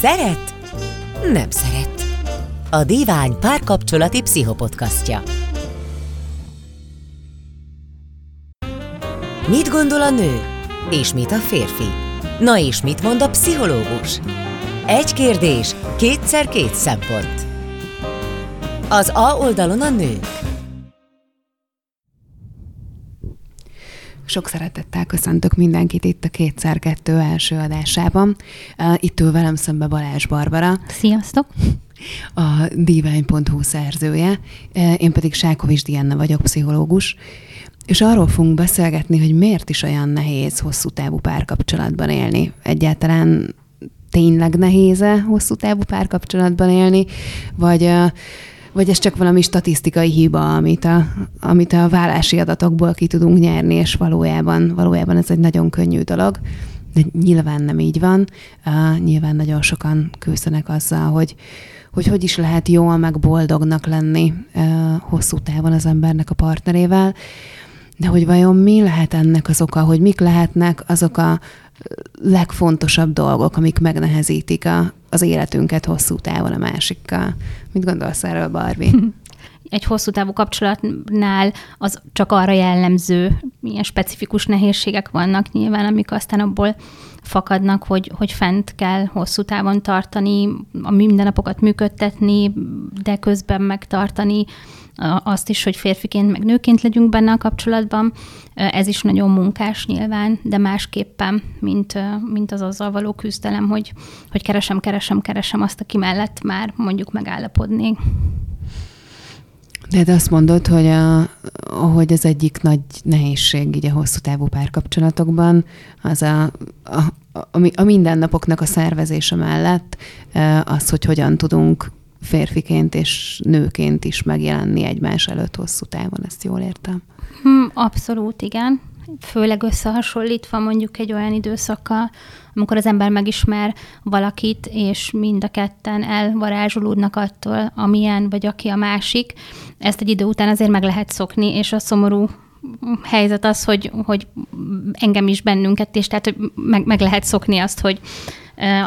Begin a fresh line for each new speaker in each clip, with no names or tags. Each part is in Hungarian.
Szeret? Nem szeret. A Divány párkapcsolati pszichopodcastja. Mit gondol a nő? És mit a férfi? Na és mit mond a pszichológus? Egy kérdés, kétszer két szempont. Az A oldalon a nők.
Sok szeretettel köszöntök mindenkit itt a Kétszer Kettő első adásában. Itt ül velem szembe Balázs Barbara.
Sziasztok!
A divány.hu szerzője. Én pedig Sákovics Diana vagyok, pszichológus. És arról fogunk beszélgetni, hogy miért is olyan nehéz hosszú távú párkapcsolatban élni. Egyáltalán tényleg nehéz-e hosszú távú párkapcsolatban élni, vagy vagy ez csak valami statisztikai hiba, amit a, amit a vállási adatokból ki tudunk nyerni, és valójában, valójában ez egy nagyon könnyű dolog. De nyilván nem így van. Uh, nyilván nagyon sokan küzdenek azzal, hogy, hogy hogy is lehet jól meg boldognak lenni uh, hosszú távon az embernek a partnerével. De hogy vajon mi lehet ennek az oka, hogy mik lehetnek azok a legfontosabb dolgok, amik megnehezítik a, az életünket hosszú távon a másikkal. Mit gondolsz erről, Barbie?
Egy hosszú távú kapcsolatnál az csak arra jellemző, milyen specifikus nehézségek vannak nyilván, amik aztán abból fakadnak, hogy, hogy fent kell hosszú távon tartani, a mindennapokat működtetni, de közben megtartani azt is, hogy férfiként meg nőként legyünk benne a kapcsolatban. Ez is nagyon munkás nyilván, de másképpen, mint, mint az azzal való küzdelem, hogy, hogy keresem, keresem, keresem azt, aki mellett már mondjuk megállapodnék.
De, azt mondod, hogy, a, hogy az egyik nagy nehézség így a hosszú távú párkapcsolatokban az a, a, a, a mindennapoknak a szervezése mellett az, hogy hogyan tudunk férfiként és nőként is megjelenni egymás előtt hosszú távon, ezt jól értem?
Hmm, abszolút, igen. Főleg összehasonlítva mondjuk egy olyan időszakkal, amikor az ember megismer valakit, és mind a ketten elvarázsolódnak attól, amilyen vagy aki a másik. Ezt egy idő után azért meg lehet szokni, és a szomorú helyzet az, hogy, hogy engem is bennünket, és tehát hogy meg, meg lehet szokni azt, hogy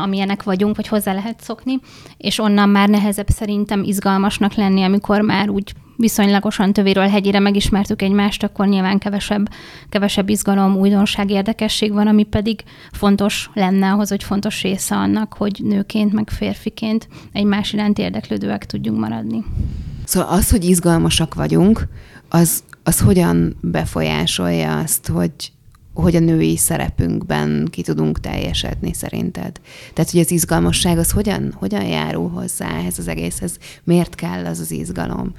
amilyenek vagyunk, vagy hozzá lehet szokni, és onnan már nehezebb szerintem izgalmasnak lenni, amikor már úgy viszonylagosan tövéről hegyire megismertük egymást, akkor nyilván kevesebb, kevesebb izgalom, újdonság, érdekesség van, ami pedig fontos lenne ahhoz, hogy fontos része annak, hogy nőként, meg férfiként egymás iránt érdeklődőek tudjunk maradni.
Szóval az, hogy izgalmasak vagyunk, az, az hogyan befolyásolja azt, hogy hogy a női szerepünkben ki tudunk teljesedni szerinted? Tehát, hogy az izgalmasság az hogyan, hogyan járul hozzá ehhez az egészhez? Miért kell az az izgalom?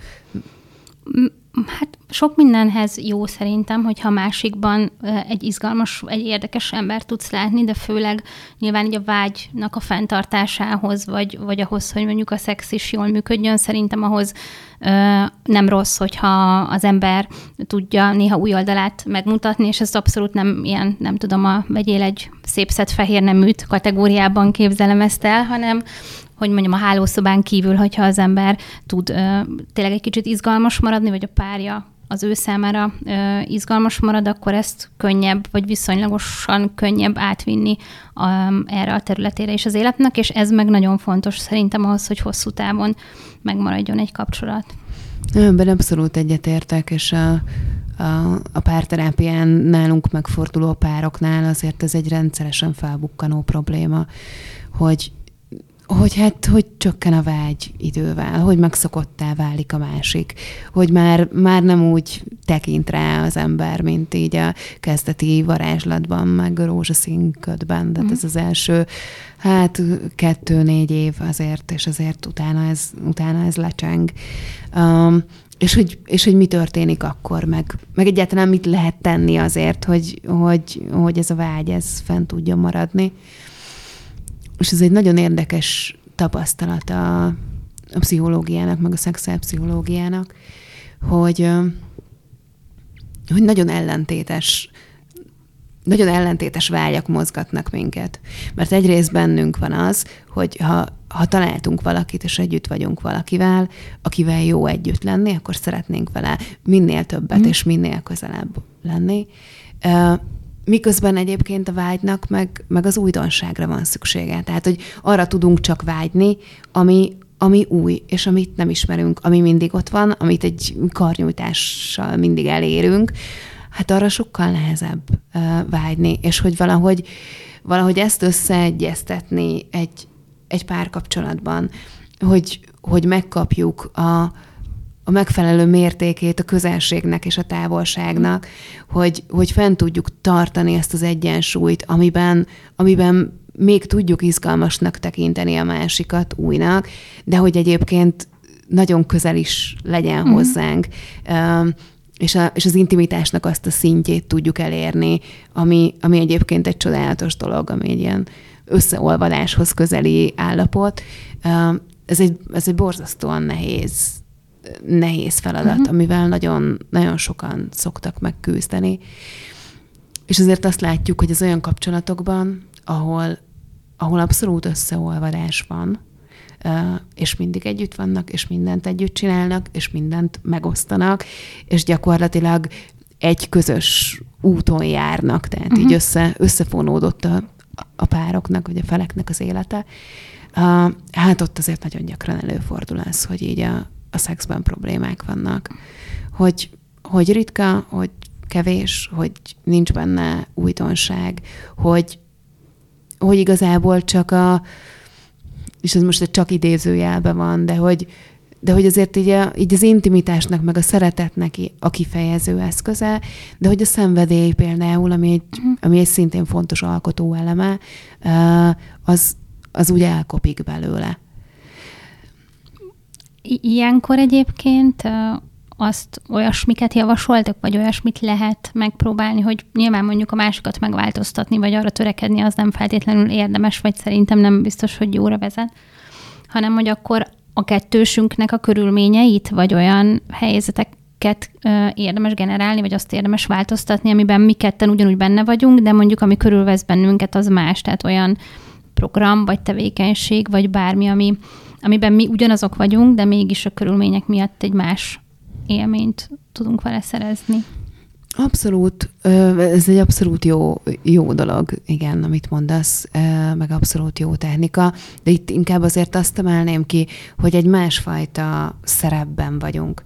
Hát sok mindenhez jó szerintem, hogyha másikban egy izgalmas, egy érdekes ember tudsz látni, de főleg nyilván így a vágynak a fenntartásához, vagy, vagy ahhoz, hogy mondjuk a szex is jól működjön, szerintem ahhoz nem rossz, hogyha az ember tudja néha új oldalát megmutatni, és ez abszolút nem ilyen, nem tudom, a vegyél egy szép szett fehér neműt kategóriában képzelem ezt el, hanem hogy mondjam, a hálószobán kívül, hogyha az ember tud ö, tényleg egy kicsit izgalmas maradni, vagy a párja az ő számára ö, izgalmas marad, akkor ezt könnyebb, vagy viszonylagosan könnyebb átvinni a, erre a területére is az életnek, és ez meg nagyon fontos szerintem ahhoz, hogy hosszú távon megmaradjon egy kapcsolat.
Ebben abszolút egyetértek, és a, a, a párterápián nálunk megforduló pároknál azért ez egy rendszeresen felbukkanó probléma, hogy hogy hát, hogy csökken a vágy idővel, hogy megszokottá válik a másik, hogy már, már nem úgy tekint rá az ember, mint így a kezdeti varázslatban, meg a rózsaszín ködben, de mm. ez az első, hát kettő-négy év azért, és azért utána ez, utána ez lecseng. Um, és hogy, és hogy mi történik akkor, meg, meg egyáltalán mit lehet tenni azért, hogy, hogy, hogy ez a vágy, ez fent tudjon maradni. És ez egy nagyon érdekes tapasztalat a, a pszichológiának, meg a szexuálpszichológiának, hogy, hogy nagyon ellentétes nagyon ellentétes vágyak mozgatnak minket. Mert egyrészt bennünk van az, hogy ha, ha találtunk valakit, és együtt vagyunk valakivel, akivel jó együtt lenni, akkor szeretnénk vele minél többet, mm. és minél közelebb lenni. Miközben egyébként a vágynak meg, meg az újdonságra van szüksége. Tehát, hogy arra tudunk csak vágyni, ami, ami új, és amit nem ismerünk, ami mindig ott van, amit egy karnyújtással mindig elérünk, hát arra sokkal nehezebb uh, vágyni, és hogy valahogy, valahogy ezt összeegyeztetni egy, egy párkapcsolatban, hogy, hogy megkapjuk a, a megfelelő mértékét a közelségnek és a távolságnak, hogy, hogy fent tudjuk tartani ezt az egyensúlyt, amiben, amiben még tudjuk izgalmasnak tekinteni a másikat újnak, de hogy egyébként nagyon közel is legyen uh-huh. hozzánk, és, a, és az intimitásnak azt a szintjét tudjuk elérni, ami, ami egyébként egy csodálatos dolog, ami egy ilyen összeolvadáshoz közeli állapot. Ez egy, ez egy borzasztóan nehéz, nehéz feladat, uh-huh. amivel nagyon, nagyon sokan szoktak megküzdeni. És azért azt látjuk, hogy az olyan kapcsolatokban, ahol, ahol abszolút összeolvadás van, és mindig együtt vannak, és mindent együtt csinálnak, és mindent megosztanak, és gyakorlatilag egy közös úton járnak, tehát uh-huh. így mhm. össze, összefonódott a, a pároknak, vagy a feleknek az élete. Hát ott azért nagyon gyakran előfordul az, hogy így a, a szexben problémák vannak. Hogy, hogy ritka, hogy kevés, hogy nincs benne újdonság, hogy, hogy igazából csak a, és ez most egy csak idézőjelben van, de hogy, de hogy azért így, a, így az intimitásnak, meg a szeretetnek a kifejező eszköze, de hogy a szenvedély például, ami egy, uh-huh. ami egy szintén fontos alkotó eleme, az, az úgy elkopik belőle.
Ilyenkor egyébként azt olyasmiket javasoltak, vagy olyasmit lehet megpróbálni, hogy nyilván mondjuk a másikat megváltoztatni, vagy arra törekedni, az nem feltétlenül érdemes, vagy szerintem nem biztos, hogy jóra vezet, hanem hogy akkor a kettősünknek a körülményeit, vagy olyan helyzeteket érdemes generálni, vagy azt érdemes változtatni, amiben mi ketten ugyanúgy benne vagyunk, de mondjuk ami körülvesz bennünket, az más, tehát olyan program, vagy tevékenység, vagy bármi, ami, amiben mi ugyanazok vagyunk, de mégis a körülmények miatt egy más élményt tudunk vele szerezni.
Abszolút, ez egy abszolút jó, jó dolog, igen, amit mondasz, meg abszolút jó technika, de itt inkább azért azt emelném ki, hogy egy másfajta szerepben vagyunk.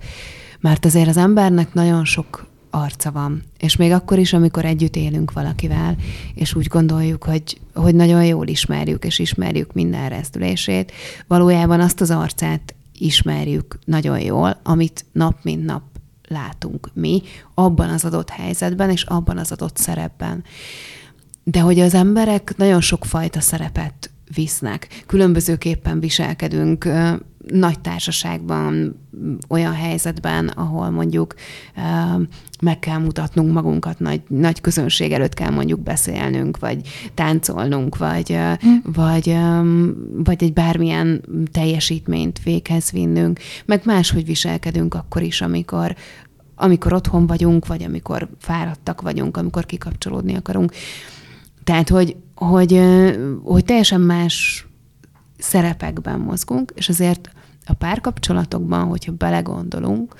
Mert azért az embernek nagyon sok arca van. És még akkor is, amikor együtt élünk valakivel, és úgy gondoljuk, hogy, hogy nagyon jól ismerjük, és ismerjük minden rezdülését, valójában azt az arcát ismerjük nagyon jól, amit nap mint nap látunk mi abban az adott helyzetben és abban az adott szerepben. De hogy az emberek nagyon sokfajta szerepet visznek, különbözőképpen viselkedünk, nagy társaságban, olyan helyzetben, ahol mondjuk meg kell mutatnunk magunkat, nagy, nagy közönség előtt kell mondjuk beszélnünk, vagy táncolnunk, vagy, hm. vagy, vagy egy bármilyen teljesítményt véghez vinnünk, meg máshogy viselkedünk akkor is, amikor, amikor otthon vagyunk, vagy amikor fáradtak vagyunk, amikor kikapcsolódni akarunk. Tehát, hogy, hogy, hogy teljesen más szerepekben mozgunk, és azért a párkapcsolatokban, hogyha belegondolunk,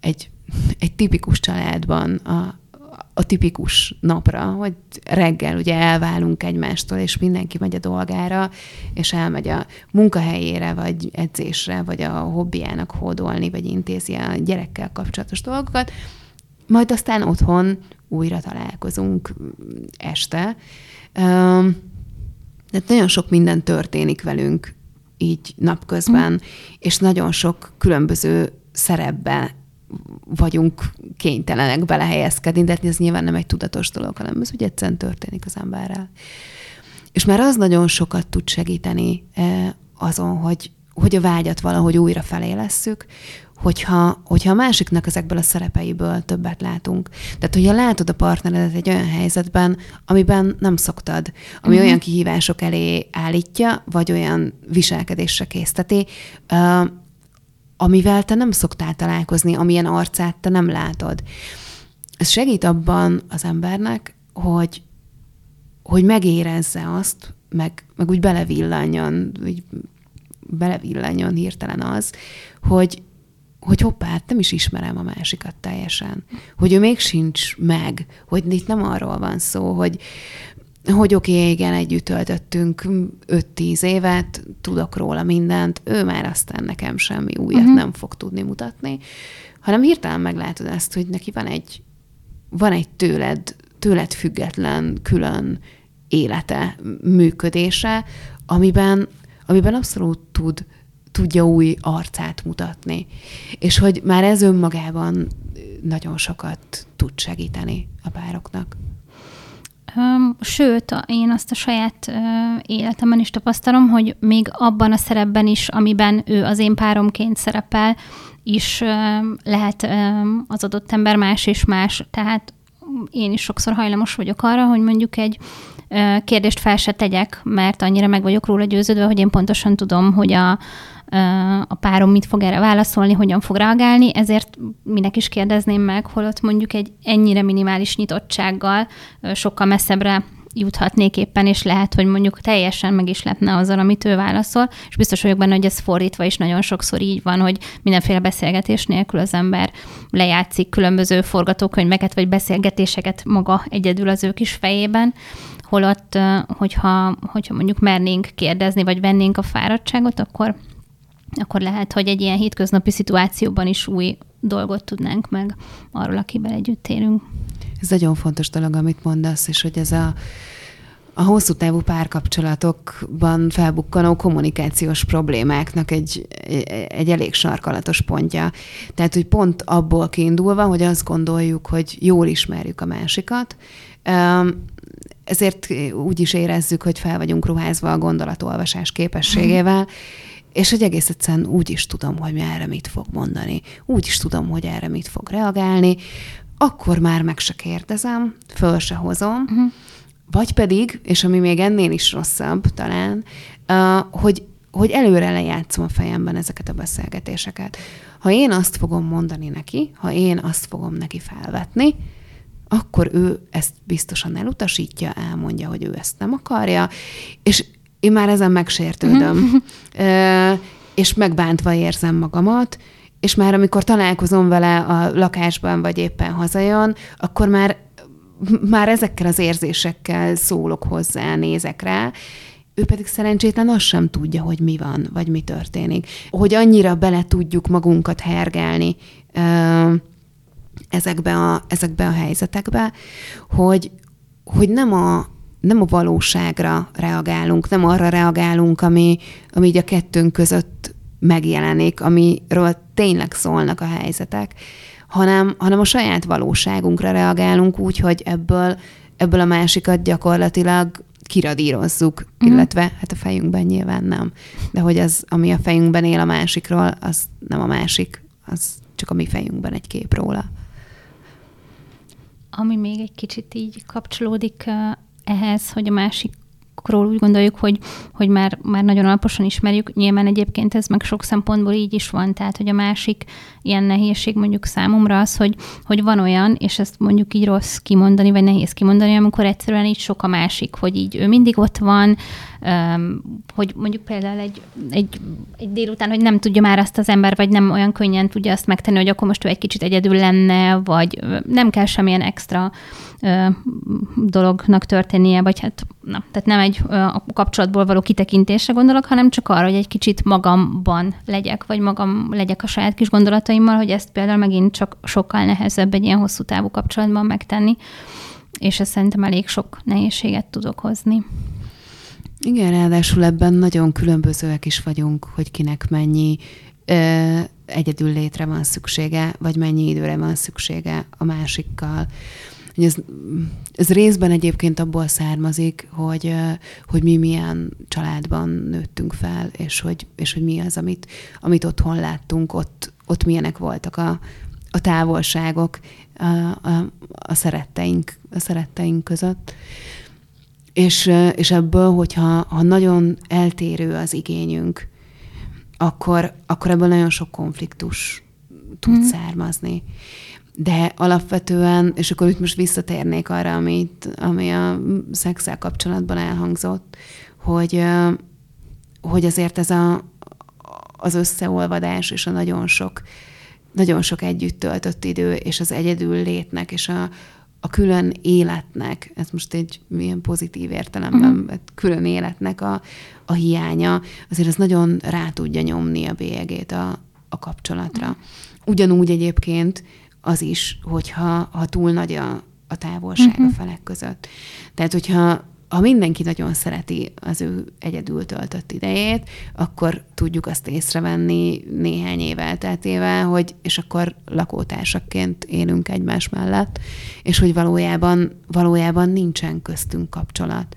egy, egy tipikus családban a, a tipikus napra, hogy reggel ugye elválunk egymástól, és mindenki megy a dolgára, és elmegy a munkahelyére, vagy edzésre, vagy a hobbiának hódolni, vagy intézi a gyerekkel kapcsolatos dolgokat, majd aztán otthon újra találkozunk este. De nagyon sok minden történik velünk így napközben, mm. és nagyon sok különböző szerepben vagyunk kénytelenek belehelyezkedni, de ez nyilván nem egy tudatos dolog, hanem ez ugye egyszerűen történik az emberrel. És már az nagyon sokat tud segíteni eh, azon, hogy, hogy a vágyat valahogy újra felélesszük, hogyha, hogyha a másiknak ezekből a szerepeiből többet látunk. Tehát, hogyha látod a partneredet egy olyan helyzetben, amiben nem szoktad, ami uh-huh. olyan kihívások elé állítja, vagy olyan viselkedésre készteti, uh, amivel te nem szoktál találkozni, amilyen arcát te nem látod. Ez segít abban az embernek, hogy, hogy megérezze azt, meg, meg úgy belevillanjon, úgy belevillanjon hirtelen az, hogy, hogy hoppá, hát nem is ismerem a másikat teljesen. Hogy ő még sincs meg, hogy itt nem arról van szó, hogy, hogy oké, okay, igen, együtt töltöttünk 5-10 évet, tudok róla mindent, ő már aztán nekem semmi újat uh-huh. nem fog tudni mutatni, hanem hirtelen meglátod ezt, hogy neki van egy, van egy tőled, tőled független, külön élete, működése, amiben, amiben abszolút tud, tudja új arcát mutatni. És hogy már ez önmagában nagyon sokat tud segíteni a pároknak.
Sőt, én azt a saját életemben is tapasztalom, hogy még abban a szerepben is, amiben ő az én páromként szerepel, is lehet az adott ember más és más. Tehát én is sokszor hajlamos vagyok arra, hogy mondjuk egy kérdést fel se tegyek, mert annyira meg vagyok róla győződve, hogy én pontosan tudom, hogy a, a párom mit fog erre válaszolni, hogyan fog reagálni, ezért minek is kérdezném meg, holott mondjuk egy ennyire minimális nyitottsággal sokkal messzebbre juthatnék éppen, és lehet, hogy mondjuk teljesen meg is lepne azzal, amit ő válaszol, és biztos vagyok benne, hogy ez fordítva is nagyon sokszor így van, hogy mindenféle beszélgetés nélkül az ember lejátszik különböző forgatókönyveket, vagy beszélgetéseket maga egyedül az ő kis fejében, holott, hogyha, hogyha mondjuk mernénk kérdezni, vagy vennénk a fáradtságot, akkor akkor lehet, hogy egy ilyen hétköznapi szituációban is új dolgot tudnánk meg arról, akivel együtt élünk.
Ez nagyon fontos dolog, amit mondasz, és hogy ez a, a hosszú távú párkapcsolatokban felbukkanó kommunikációs problémáknak egy, egy elég sarkalatos pontja. Tehát, hogy pont abból kiindulva, hogy azt gondoljuk, hogy jól ismerjük a másikat, ezért úgy is érezzük, hogy fel vagyunk ruházva a gondolatolvasás képességével, és hogy egész egyszerűen úgy is tudom, hogy erre mit fog mondani, úgy is tudom, hogy erre mit fog reagálni, akkor már meg se kérdezem, föl se hozom, uh-huh. vagy pedig, és ami még ennél is rosszabb talán, hogy, hogy előre lejátszom a fejemben ezeket a beszélgetéseket. Ha én azt fogom mondani neki, ha én azt fogom neki felvetni, akkor ő ezt biztosan elutasítja, elmondja, hogy ő ezt nem akarja, és én már ezen megsértődöm, uh, és megbántva érzem magamat, és már amikor találkozom vele a lakásban, vagy éppen hazajön, akkor már, már ezekkel az érzésekkel szólok hozzá, nézek rá, ő pedig szerencsétlen azt sem tudja, hogy mi van, vagy mi történik. Hogy annyira bele tudjuk magunkat hergelni ezekbe a, ezekbe a helyzetekbe, hogy, hogy nem a, nem a valóságra reagálunk, nem arra reagálunk, ami, ami így a kettőnk között megjelenik, amiről tényleg szólnak a helyzetek, hanem, hanem a saját valóságunkra reagálunk úgy, hogy ebből, ebből a másikat gyakorlatilag kiradírozzuk, mm. illetve hát a fejünkben nyilván nem. De hogy az, ami a fejünkben él a másikról, az nem a másik, az csak a mi fejünkben egy kép róla.
Ami még egy kicsit így kapcsolódik ehhez, hogy a másikról úgy gondoljuk, hogy, hogy már, már nagyon alaposan ismerjük. Nyilván egyébként ez meg sok szempontból így is van, tehát hogy a másik ilyen nehézség mondjuk számomra az, hogy, hogy van olyan, és ezt mondjuk így rossz kimondani, vagy nehéz kimondani, amikor egyszerűen így sok a másik, hogy így ő mindig ott van, hogy mondjuk például egy, egy, egy délután, hogy nem tudja már azt az ember, vagy nem olyan könnyen tudja azt megtenni, hogy akkor most ő egy kicsit egyedül lenne, vagy nem kell semmilyen extra dolognak történnie, vagy hát na, tehát nem egy a kapcsolatból való kitekintésre gondolok, hanem csak arra, hogy egy kicsit magamban legyek, vagy magam legyek a saját kis gondolataimmal, hogy ezt például megint csak sokkal nehezebb egy ilyen hosszú távú kapcsolatban megtenni, és ez szerintem elég sok nehézséget tud okozni.
Igen, ráadásul ebben nagyon különbözőek is vagyunk, hogy kinek mennyi ö, egyedül létre van szüksége, vagy mennyi időre van szüksége a másikkal. Ez, ez részben egyébként abból származik, hogy, hogy mi milyen családban nőttünk fel, és hogy, és hogy mi az, amit, amit otthon láttunk, ott, ott milyenek voltak a, a távolságok a, a, a, szeretteink, a szeretteink között. És, és ebből, hogyha ha nagyon eltérő az igényünk, akkor, akkor ebből nagyon sok konfliktus tud mm. származni. De alapvetően, és akkor itt most visszatérnék arra, amit, ami a szexel kapcsolatban elhangzott, hogy, hogy azért ez a, az összeolvadás és a nagyon sok nagyon sok együtt töltött idő, és az egyedül létnek, és a, a külön életnek, ez most egy milyen pozitív értelemben, uh-huh. külön életnek a, a hiánya, azért ez nagyon rá tudja nyomni a bélyegét a, a kapcsolatra. Uh-huh. Ugyanúgy egyébként az is, hogyha ha túl nagy a, a távolság uh-huh. a felek között. Tehát, hogyha ha mindenki nagyon szereti az ő egyedül töltött idejét, akkor tudjuk azt észrevenni néhány év elteltével, hogy és akkor lakótársakként élünk egymás mellett, és hogy valójában, valójában nincsen köztünk kapcsolat.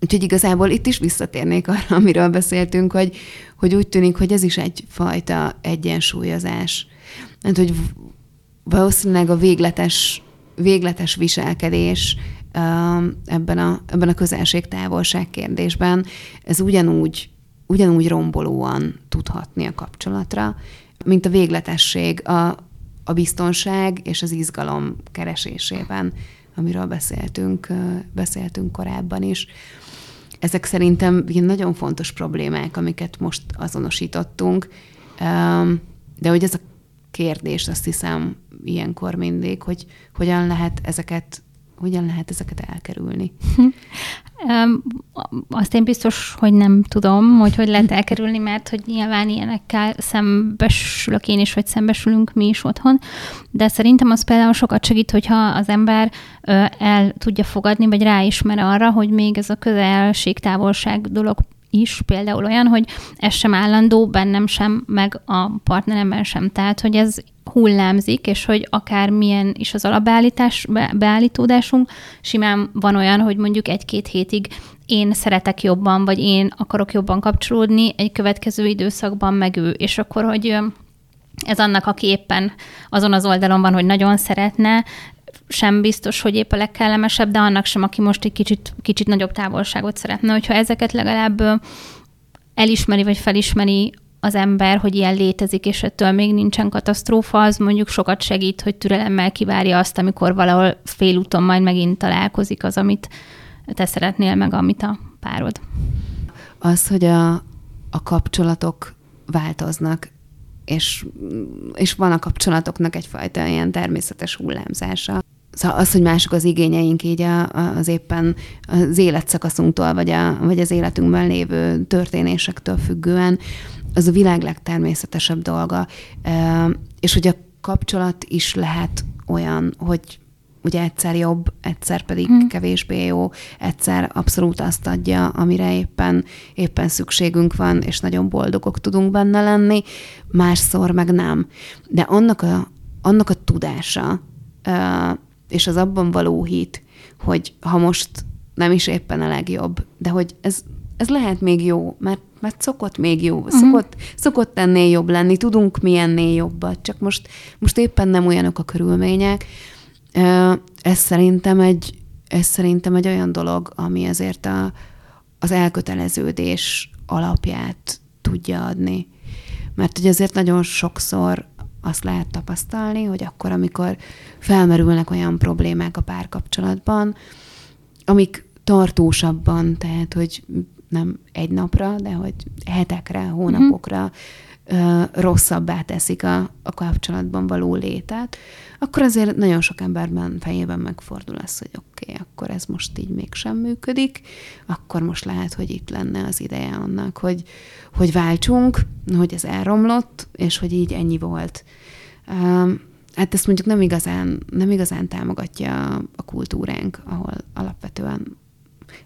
Úgyhogy igazából itt is visszatérnék arra, amiről beszéltünk, hogy, hogy úgy tűnik, hogy ez is egyfajta egyensúlyozás. mert hogy valószínűleg a végletes, végletes viselkedés ebben a, ebben a közelség-távolság kérdésben, ez ugyanúgy, ugyanúgy rombolóan tudhatni a kapcsolatra, mint a végletesség a, a biztonság és az izgalom keresésében, amiről beszéltünk, beszéltünk korábban is. Ezek szerintem nagyon fontos problémák, amiket most azonosítottunk, de hogy ez a kérdés, azt hiszem ilyenkor mindig, hogy hogyan lehet ezeket hogyan lehet ezeket elkerülni?
Azt én biztos, hogy nem tudom, hogy hogy lehet elkerülni, mert hogy nyilván ilyenekkel szembesülök én is, vagy szembesülünk mi is otthon, de szerintem az például sokat segít, hogyha az ember el tudja fogadni, vagy ráismer arra, hogy még ez a közelség-távolság dolog is például olyan, hogy ez sem állandó, bennem sem, meg a partneremben sem. Tehát, hogy ez hullámzik, és hogy akár milyen is az alapbeállítás, beállítódásunk, simán van olyan, hogy mondjuk egy-két hétig én szeretek jobban, vagy én akarok jobban kapcsolódni, egy következő időszakban meg ő, és akkor, hogy ez annak, aki éppen azon az oldalon van, hogy nagyon szeretne, sem biztos, hogy épp a legkellemesebb, de annak sem, aki most egy kicsit, kicsit nagyobb távolságot szeretne. Hogyha ezeket legalább elismeri, vagy felismeri az ember, hogy ilyen létezik, és ettől még nincsen katasztrófa, az mondjuk sokat segít, hogy türelemmel kivárja azt, amikor valahol félúton majd megint találkozik az, amit te szeretnél, meg amit a párod.
Az, hogy a, a kapcsolatok változnak, és, és van a kapcsolatoknak egyfajta ilyen természetes hullámzása. Szóval az, hogy mások az igényeink így a, az éppen az életszakaszunktól, vagy, a, vagy az életünkben lévő történésektől függően, az a világ legtermészetesebb dolga. És hogy a kapcsolat is lehet olyan, hogy ugye egyszer jobb, egyszer pedig mm. kevésbé jó, egyszer abszolút azt adja, amire éppen, éppen szükségünk van, és nagyon boldogok tudunk benne lenni, másszor meg nem. De annak a, annak a tudása, és az abban való hit, hogy ha most nem is éppen a legjobb, de hogy ez, ez lehet még jó, mert, mert szokott még jó, uh-huh. szokott, szokott ennél jobb lenni, tudunk mi ennél jobbat, csak most, most éppen nem olyanok a körülmények, ez szerintem egy, ez szerintem egy olyan dolog, ami azért a, az elköteleződés alapját tudja adni. Mert hogy azért nagyon sokszor azt lehet tapasztalni, hogy akkor, amikor felmerülnek olyan problémák a párkapcsolatban, amik tartósabban, tehát, hogy nem egy napra, de hogy hetekre, hónapokra uh-huh rosszabbá teszik a, a kapcsolatban való létet, akkor azért nagyon sok emberben fejében megfordul az, hogy oké, okay, akkor ez most így mégsem működik, akkor most lehet, hogy itt lenne az ideje annak, hogy, hogy váltsunk, hogy ez elromlott, és hogy így ennyi volt. Hát ezt mondjuk nem igazán, nem igazán támogatja a kultúránk, ahol alapvetően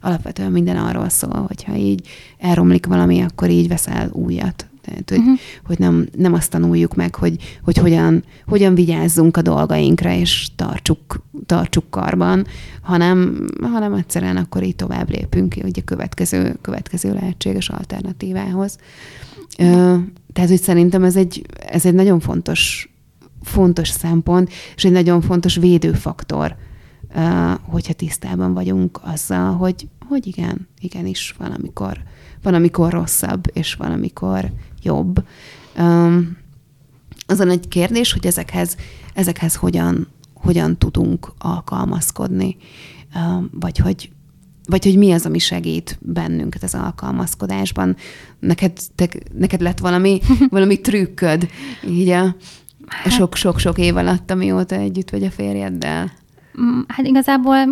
alapvetően minden arról szól, hogyha így elromlik valami, akkor így veszel újat. Tehát, hogy, uh-huh. hogy nem, nem azt tanuljuk meg, hogy, hogy hogyan, hogyan vigyázzunk a dolgainkra, és tartsuk, tartsuk karban, hanem, hanem egyszerűen akkor így tovább lépünk hogy a következő, következő lehetséges alternatívához. Tehát, hogy szerintem ez egy, ez egy nagyon fontos, fontos szempont, és egy nagyon fontos védőfaktor, hogyha tisztában vagyunk azzal, hogy, hogy igen, igenis valamikor, van, amikor rosszabb, és van, amikor jobb. Um, azon egy kérdés, hogy ezekhez, ezekhez hogyan, hogyan tudunk alkalmazkodni, um, vagy hogy vagy hogy mi az, ami segít bennünket az alkalmazkodásban. Neked, te, neked lett valami, valami trükköd így a hát- sok-sok-sok év alatt, amióta együtt vagy a férjeddel?
Hát igazából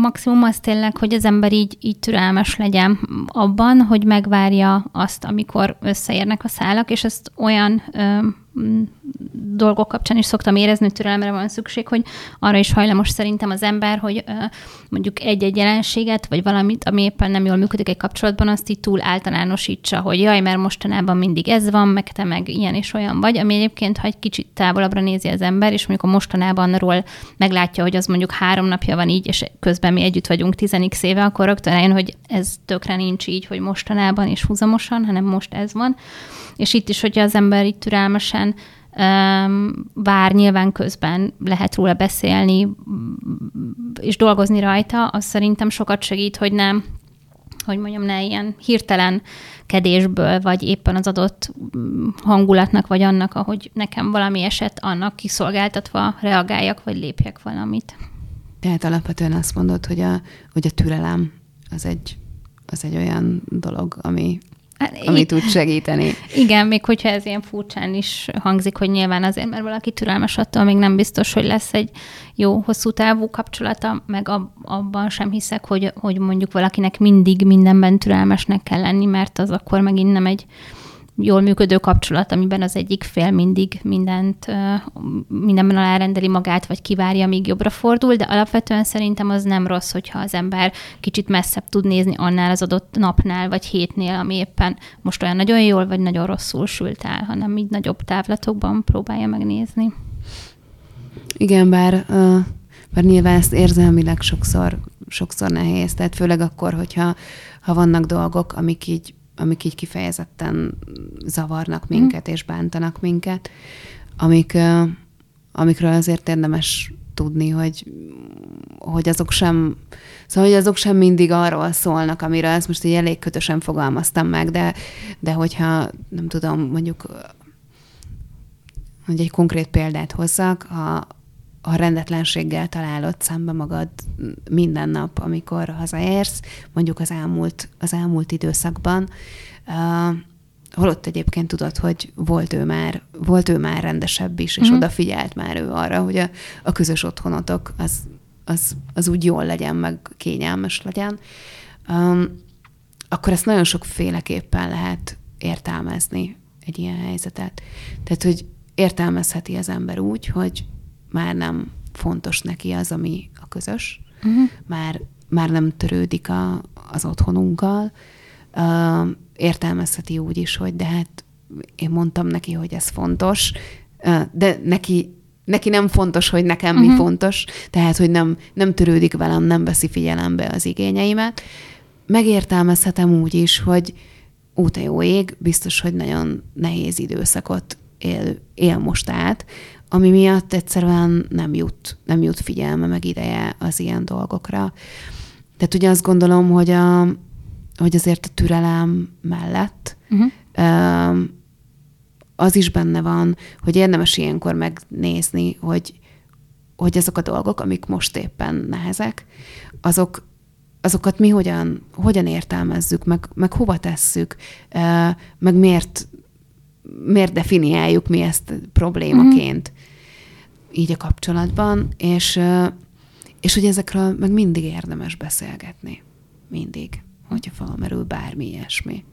maximum az tényleg, hogy az ember így, így türelmes legyen abban, hogy megvárja azt, amikor összeérnek a szálak, és ezt olyan ö, dolgok kapcsán is szoktam érezni, hogy türelemre van szükség, hogy arra is hajlamos szerintem az ember, hogy mondjuk egy-egy jelenséget, vagy valamit, ami éppen nem jól működik egy kapcsolatban, azt így túl általánosítsa, hogy jaj, mert mostanában mindig ez van, meg te meg ilyen és olyan vagy, ami egyébként, ha egy kicsit távolabbra nézi az ember, és mondjuk a mostanában meglátja, hogy az mondjuk három napja van így, és közben mi együtt vagyunk 10 éve, akkor rögtön eljön, hogy ez tökre nincs így, hogy mostanában és húzamosan, hanem most ez van. És itt is, hogyha az ember itt türelmesen vár nyilván közben lehet róla beszélni és dolgozni rajta, az szerintem sokat segít, hogy nem hogy mondjam, ne ilyen hirtelen kedésből, vagy éppen az adott hangulatnak, vagy annak, ahogy nekem valami eset, annak kiszolgáltatva reagáljak, vagy lépjek valamit.
Tehát alapvetően azt mondod, hogy a, hogy a türelem az egy, az egy olyan dolog, ami Hát, ami tud segíteni.
Igen, még hogyha ez ilyen furcsán is hangzik, hogy nyilván azért, mert valaki türelmes attól, még nem biztos, hogy lesz egy jó, hosszú távú kapcsolata, meg abban sem hiszek, hogy, hogy mondjuk valakinek mindig mindenben türelmesnek kell lenni, mert az akkor megint nem egy jól működő kapcsolat, amiben az egyik fél mindig mindent, mindenben alárendeli magát, vagy kivárja, míg jobbra fordul, de alapvetően szerintem az nem rossz, hogyha az ember kicsit messzebb tud nézni annál az adott napnál, vagy hétnél, ami éppen most olyan nagyon jól, vagy nagyon rosszul sült el, hanem így nagyobb távlatokban próbálja megnézni.
Igen, bár, bár nyilván ezt érzelmileg sokszor, sokszor nehéz, tehát főleg akkor, hogyha ha vannak dolgok, amik így amik így kifejezetten zavarnak minket mm. és bántanak minket, amik, amikről azért érdemes tudni, hogy, hogy azok sem, szóval, hogy azok sem mindig arról szólnak, amiről ezt most így elég kötösen fogalmaztam meg, de, de hogyha, nem tudom, mondjuk, hogy egy konkrét példát hozzak, ha, ha rendetlenséggel találod szembe magad minden nap, amikor hazaérsz, mondjuk az elmúlt, az elmúlt időszakban, uh, holott egyébként tudod, hogy volt ő már, volt ő már rendesebb is, és mm. odafigyelt már ő arra, hogy a, a közös otthonotok az, az, az úgy jól legyen, meg kényelmes legyen, um, akkor ezt nagyon sokféleképpen lehet értelmezni egy ilyen helyzetet. Tehát, hogy értelmezheti az ember úgy, hogy már nem fontos neki az, ami a közös, uh-huh. már, már nem törődik a, az otthonunkkal. Uh, értelmezheti úgy is, hogy de hát én mondtam neki, hogy ez fontos, uh, de neki neki nem fontos, hogy nekem uh-huh. mi mhm. fontos, tehát, hogy nem, nem törődik velem, nem veszi figyelembe az igényeimet. Megértelmezhetem úgy is, hogy út jó ég, biztos, hogy nagyon nehéz időszakot él, él most át, ami miatt egyszerűen nem jut, nem jut figyelme, meg ideje az ilyen dolgokra. Tehát ugye azt gondolom, hogy, a, hogy azért a türelem mellett uh-huh. az is benne van, hogy érdemes ilyenkor megnézni, hogy, hogy azok a dolgok, amik most éppen nehezek, azok, azokat mi hogyan, hogyan értelmezzük, meg, meg hova tesszük, meg miért, miért definiáljuk mi ezt problémaként. Uh-huh így a kapcsolatban, és, és hogy ezekről meg mindig érdemes beszélgetni. Mindig, hogyha felmerül bármi ilyesmi.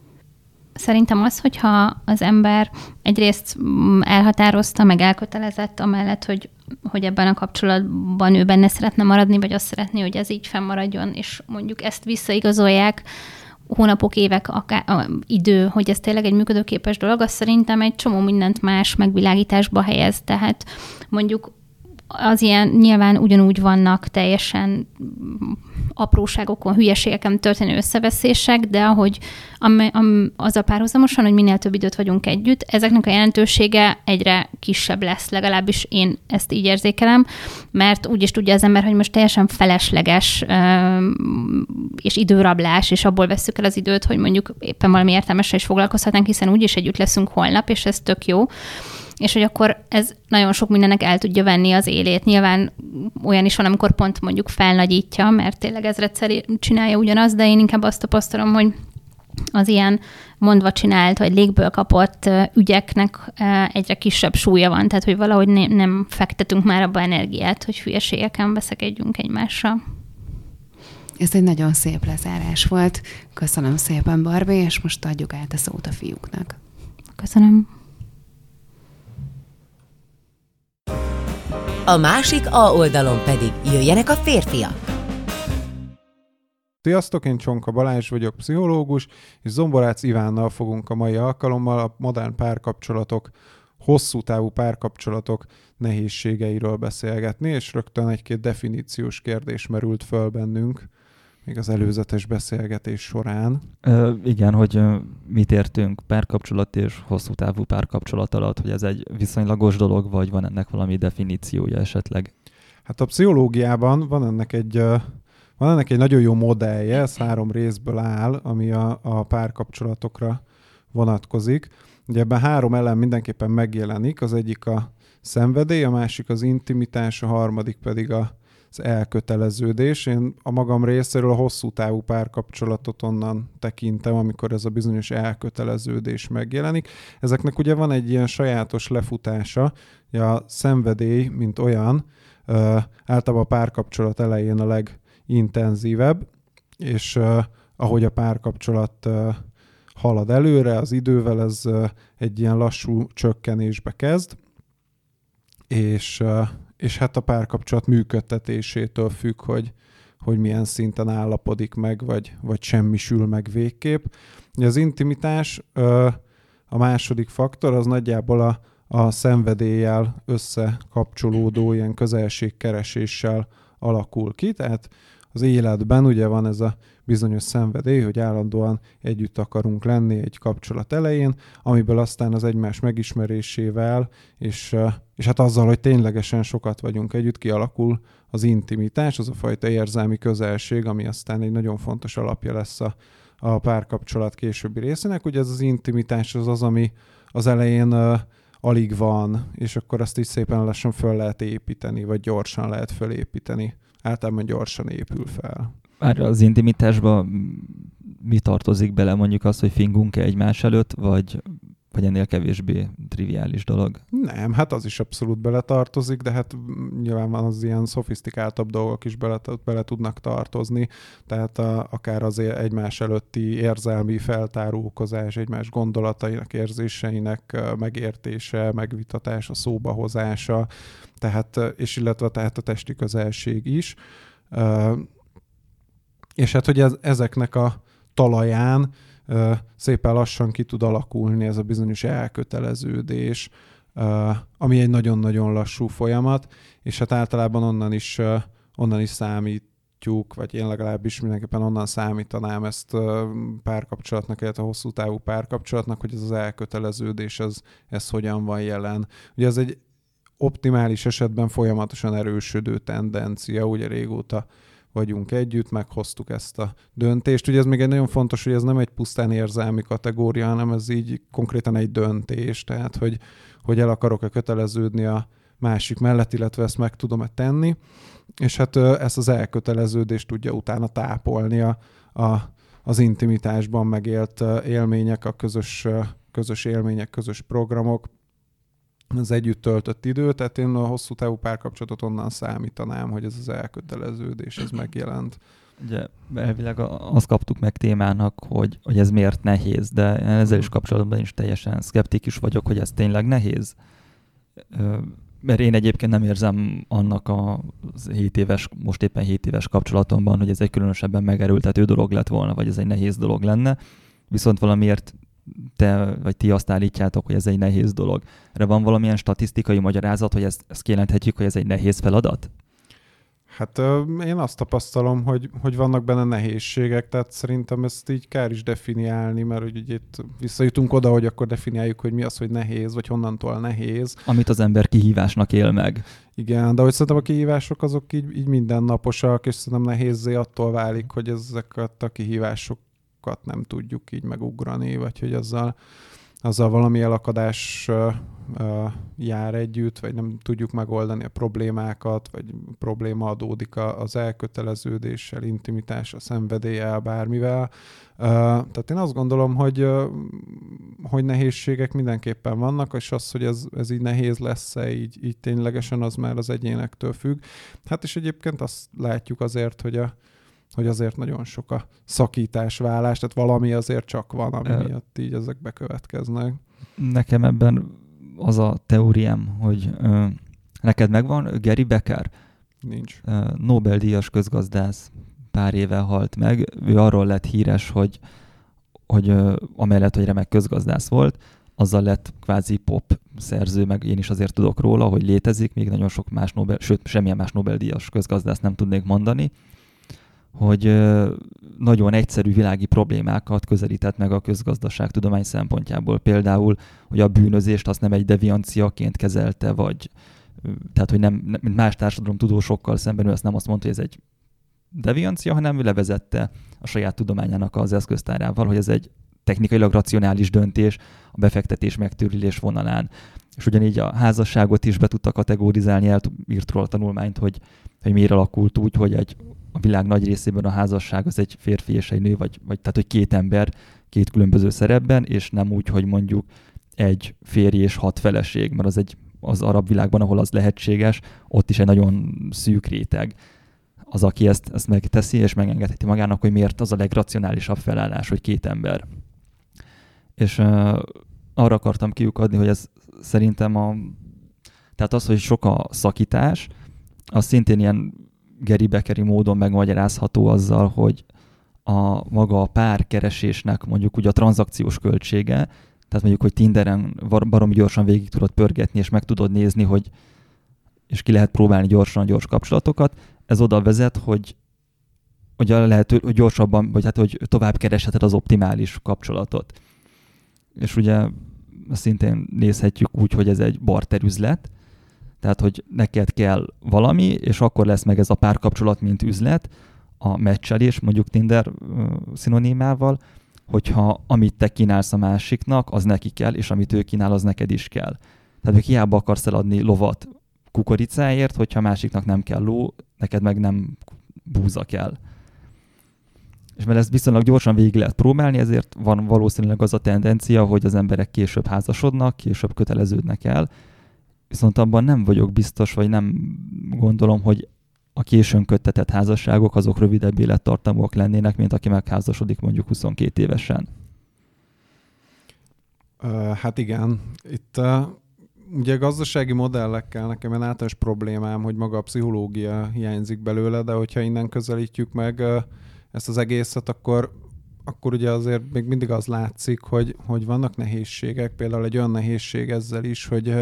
Szerintem az, hogyha az ember egyrészt mm, elhatározta, meg elkötelezett amellett, hogy, hogy ebben a kapcsolatban ő benne szeretne maradni, vagy azt szeretné, hogy ez így fennmaradjon, és mondjuk ezt visszaigazolják, hónapok, évek, akár, a, idő, hogy ez tényleg egy működőképes dolog, az szerintem egy csomó mindent más megvilágításba helyez. Tehát mondjuk az ilyen nyilván ugyanúgy vannak teljesen apróságokon, hülyeségeken történő összeveszések, de ahogy am, am, az a párhuzamosan, hogy minél több időt vagyunk együtt, ezeknek a jelentősége egyre kisebb lesz, legalábbis én ezt így érzékelem, mert úgy is tudja az ember, hogy most teljesen felesleges és időrablás, és abból veszük el az időt, hogy mondjuk éppen valami értelmesre is foglalkozhatnánk, hiszen úgyis együtt leszünk holnap, és ez tök jó és hogy akkor ez nagyon sok mindennek el tudja venni az élét. Nyilván olyan is van, amikor pont mondjuk felnagyítja, mert tényleg ezredszer csinálja ugyanazt, de én inkább azt tapasztalom, hogy az ilyen mondva csinált, vagy légből kapott ügyeknek egyre kisebb súlya van, tehát hogy valahogy ne, nem fektetünk már abba energiát, hogy hülyeségeken veszekedjünk egymással.
Ez egy nagyon szép lezárás volt. Köszönöm szépen, Barbie, és most adjuk át a szót a fiúknak.
Köszönöm.
A másik A oldalon pedig jöjjenek a férfiak.
Sziasztok, én Csonka Balázs vagyok, pszichológus, és Zomborác Ivánnal fogunk a mai alkalommal a modern párkapcsolatok, hosszú távú párkapcsolatok nehézségeiről beszélgetni, és rögtön egy-két definíciós kérdés merült föl bennünk, még az előzetes beszélgetés során.
Ö, igen, hogy mit értünk párkapcsolat és hosszú távú párkapcsolat alatt, hogy ez egy viszonylagos dolog, vagy van ennek valami definíciója esetleg?
Hát a pszichológiában van ennek egy van ennek egy nagyon jó modellje, ez három részből áll, ami a, a párkapcsolatokra vonatkozik. Ugye ebben három elem mindenképpen megjelenik, az egyik a szenvedély, a másik az intimitás, a harmadik pedig a, az elköteleződés. Én a magam részéről a hosszú távú párkapcsolatot onnan tekintem, amikor ez a bizonyos elköteleződés megjelenik. Ezeknek ugye van egy ilyen sajátos lefutása, a szenvedély, mint olyan, általában a párkapcsolat elején a leg intenzívebb, és ahogy a párkapcsolat halad előre, az idővel ez egy ilyen lassú csökkenésbe kezd, és, és hát a párkapcsolat működtetésétől függ, hogy, hogy milyen szinten állapodik meg, vagy, vagy semmisül meg végképp. Az intimitás, a második faktor, az nagyjából a, a szenvedéllyel összekapcsolódó ilyen közelségkereséssel alakul ki, tehát az életben ugye van ez a bizonyos szenvedély, hogy állandóan együtt akarunk lenni egy kapcsolat elején, amiből aztán az egymás megismerésével, és, és hát azzal, hogy ténylegesen sokat vagyunk együtt, kialakul az intimitás, az a fajta érzelmi közelség, ami aztán egy nagyon fontos alapja lesz a, a párkapcsolat későbbi részének. Ugye ez az intimitás az az, ami az elején uh, alig van, és akkor azt is szépen lassan föl lehet építeni, vagy gyorsan lehet fölépíteni általában gyorsan épül fel.
Már az intimitásban mi tartozik bele mondjuk az, hogy fingunk-e egymás előtt, vagy, vagy ennél kevésbé triviális dolog?
Nem, hát az is abszolút bele tartozik, de hát nyilván van az ilyen szofisztikáltabb dolgok is bele, bele tudnak tartozni, tehát a, akár az egymás előtti érzelmi feltárókozás, egymás gondolatainak, érzéseinek megértése, megvitatása, szóbahozása, tehát, és illetve tehát a testi közelség is. És hát, hogy ez, ezeknek a talaján szépen lassan ki tud alakulni ez a bizonyos elköteleződés, ami egy nagyon-nagyon lassú folyamat, és hát általában onnan is, onnan is számít vagy én legalábbis mindenképpen onnan számítanám ezt párkapcsolatnak, illetve a hosszú távú párkapcsolatnak, hogy ez az elköteleződés, ez, ez hogyan van jelen. Ugye ez egy optimális esetben folyamatosan erősödő tendencia, ugye régóta vagyunk együtt, meghoztuk ezt a döntést. Ugye ez még egy nagyon fontos, hogy ez nem egy pusztán érzelmi kategória, hanem ez így konkrétan egy döntés, tehát hogy, hogy el akarok-e köteleződni a másik mellett, illetve ezt meg tudom-e tenni, és hát ezt az elköteleződést tudja utána tápolni a, a, az intimitásban megélt élmények, a közös, közös élmények, közös programok, az együtt töltött idő, tehát én a hosszú távú párkapcsolatot onnan számítanám, hogy ez az elköteleződés, ez megjelent.
Ugye elvileg azt kaptuk meg témának, hogy, hogy ez miért nehéz, de ezzel is kapcsolatban is teljesen szkeptikus vagyok, hogy ez tényleg nehéz. Mert én egyébként nem érzem annak az 7 éves, most éppen 7 éves kapcsolatomban, hogy ez egy különösebben megerőltető dolog lett volna, vagy ez egy nehéz dolog lenne. Viszont valamiért te vagy ti azt állítjátok, hogy ez egy nehéz dolog. Erre van valamilyen statisztikai magyarázat, hogy ezt, ezt kijelenthetjük, hogy ez egy nehéz feladat?
Hát én azt tapasztalom, hogy, hogy vannak benne nehézségek, tehát szerintem ezt így kár is definiálni, mert hogy itt visszajutunk oda, hogy akkor definiáljuk, hogy mi az, hogy nehéz, vagy honnantól nehéz.
Amit az ember kihívásnak él meg.
Igen, de hogy szerintem a kihívások azok így, így mindennaposak, és szerintem nehézé attól válik, hogy ezeket a kihívások nem tudjuk így megugrani, vagy hogy azzal, azzal valami elakadás jár együtt, vagy nem tudjuk megoldani a problémákat, vagy probléma adódik az elköteleződéssel, intimitással, szenvedéllyel, bármivel. Tehát én azt gondolom, hogy, hogy nehézségek mindenképpen vannak, és az, hogy ez, ez így nehéz lesz-e, így, így ténylegesen, az már az egyénektől függ. Hát és egyébként azt látjuk azért, hogy a, hogy azért nagyon sok a szakítás, vállás, tehát valami azért csak van, ami uh, miatt így ezek bekövetkeznek.
Nekem ebben az a teóriám, hogy uh, neked megvan Gary Becker?
Nincs.
Nobel-díjas közgazdász pár éve halt meg. Ő arról lett híres, hogy, hogy uh, amellett, hogy remek közgazdász volt, azzal lett kvázi pop szerző, meg én is azért tudok róla, hogy létezik, még nagyon sok más Nobel, sőt, semmilyen más Nobel-díjas közgazdász nem tudnék mondani hogy nagyon egyszerű világi problémákat közelített meg a közgazdaság tudomány szempontjából. Például, hogy a bűnözést azt nem egy devianciaként kezelte, vagy tehát, hogy nem, mint más társadalom tudósokkal szemben ő ezt nem azt mondta, hogy ez egy deviancia, hanem ő levezette a saját tudományának az eszköztárával, hogy ez egy technikailag racionális döntés a befektetés megtérülés vonalán. És ugyanígy a házasságot is be tudta kategorizálni, elírt róla a tanulmányt, hogy, hogy miért alakult úgy, hogy egy a világ nagy részében a házasság az egy férfi és egy nő, vagy, vagy tehát, hogy két ember két különböző szerepben, és nem úgy, hogy mondjuk egy férj és hat feleség, mert az egy az arab világban, ahol az lehetséges, ott is egy nagyon szűk réteg az, aki ezt, ezt megteszi, és megengedheti magának, hogy miért az a legracionálisabb felállás, hogy két ember. És uh, arra akartam kiukadni, hogy ez szerintem a... Tehát az, hogy sok a szakítás, az szintén ilyen Geri Bekeri módon megmagyarázható azzal, hogy a maga a párkeresésnek mondjuk ugye a tranzakciós költsége, tehát mondjuk, hogy Tinderen barom gyorsan végig tudod pörgetni, és meg tudod nézni, hogy és ki lehet próbálni gyorsan gyors kapcsolatokat, ez oda vezet, hogy hogy a lehető, hogy gyorsabban, vagy hát, hogy tovább keresheted az optimális kapcsolatot. És ugye szintén nézhetjük úgy, hogy ez egy barterüzlet, tehát, hogy neked kell valami, és akkor lesz meg ez a párkapcsolat, mint üzlet, a meccselés, mondjuk Tinder uh, szinonímával, hogyha amit te kínálsz a másiknak, az neki kell, és amit ő kínál, az neked is kell. Tehát, hogy hiába akarsz eladni lovat kukoricáért, hogyha másiknak nem kell ló, neked meg nem búza kell. És mert ezt viszonylag gyorsan végig lehet próbálni, ezért van valószínűleg az a tendencia, hogy az emberek később házasodnak, később köteleződnek el, viszont abban nem vagyok biztos, vagy nem gondolom, hogy a későn köttetett házasságok azok rövidebb élettartamúak lennének, mint aki megházasodik mondjuk 22 évesen.
Hát igen. Itt ugye gazdasági modellekkel nekem egy általános problémám, hogy maga a pszichológia hiányzik belőle, de hogyha innen közelítjük meg ezt az egészet, akkor akkor ugye azért még mindig az látszik, hogy, hogy vannak nehézségek, például egy olyan nehézség ezzel is, hogy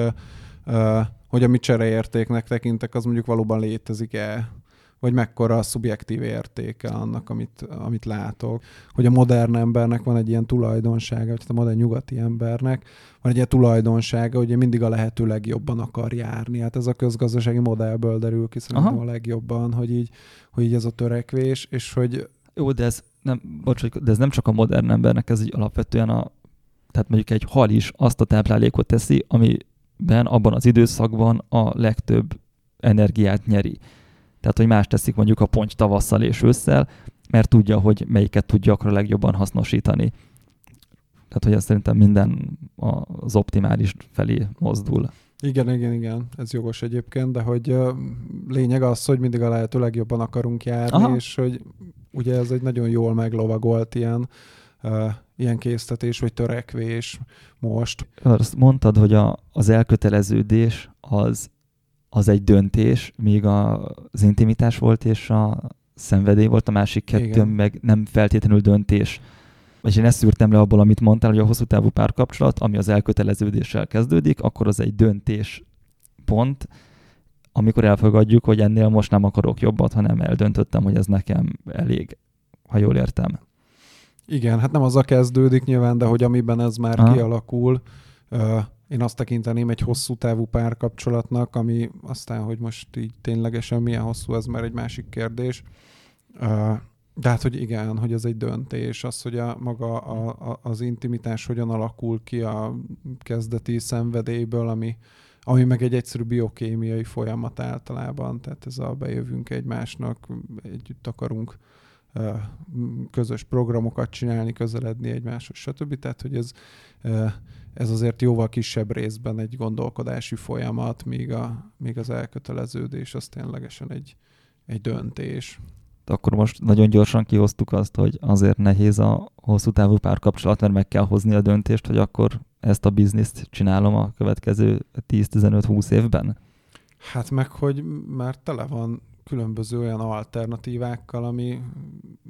hogy amit csereértéknek tekintek, az mondjuk valóban létezik-e, vagy mekkora a szubjektív értéke annak, amit, amit látok. Hogy a modern embernek van egy ilyen tulajdonsága, vagy a modern nyugati embernek van egy ilyen tulajdonsága, hogy mindig a lehető legjobban akar járni. Hát ez a közgazdasági modellből derül ki szerintem Aha. a legjobban, hogy így, hogy így ez a törekvés, és hogy...
Jó, de ez nem, bocs, de ez nem csak a modern embernek, ez így alapvetően a tehát mondjuk egy hal is azt a táplálékot teszi, ami ben abban az időszakban a legtöbb energiát nyeri. Tehát, hogy más teszik mondjuk a ponty tavasszal és ősszel, mert tudja, hogy melyiket tudja akkor a legjobban hasznosítani. Tehát, hogy ez szerintem minden az optimális felé mozdul.
Igen, igen, igen, ez jogos egyébként, de hogy lényeg az, hogy mindig a lehető legjobban akarunk járni, Aha. és hogy ugye ez egy nagyon jól meglovagolt ilyen uh, ilyen késztetés vagy törekvés most.
Azt mondtad, hogy a, az elköteleződés az, az egy döntés, míg a, az intimitás volt és a szenvedély volt, a másik kettő Igen. meg nem feltétlenül döntés. És én ezt szűrtem le abból, amit mondtál, hogy a hosszú távú párkapcsolat, ami az elköteleződéssel kezdődik, akkor az egy döntés pont, amikor elfogadjuk, hogy ennél most nem akarok jobbat, hanem eldöntöttem, hogy ez nekem elég, ha jól értem.
Igen, hát nem a kezdődik nyilván, de hogy amiben ez már Aha. kialakul, én azt tekinteném egy hosszú távú párkapcsolatnak, ami aztán, hogy most így ténylegesen milyen hosszú, ez már egy másik kérdés. De hát, hogy igen, hogy ez egy döntés, az, hogy a maga a, a, az intimitás hogyan alakul ki a kezdeti szenvedélyből, ami, ami meg egy egyszerű biokémiai folyamat általában, tehát ez a bejövünk egymásnak, együtt akarunk közös programokat csinálni, közeledni egymáshoz, stb. Tehát, hogy ez, ez azért jóval kisebb részben egy gondolkodási folyamat, míg, a, míg az elköteleződés az ténylegesen egy, egy döntés.
Akkor most nagyon gyorsan kihoztuk azt, hogy azért nehéz a hosszú távú párkapcsolat, mert meg kell hozni a döntést, hogy akkor ezt a bizniszt csinálom a következő 10-15-20 évben?
Hát meg, hogy már tele van különböző olyan alternatívákkal, ami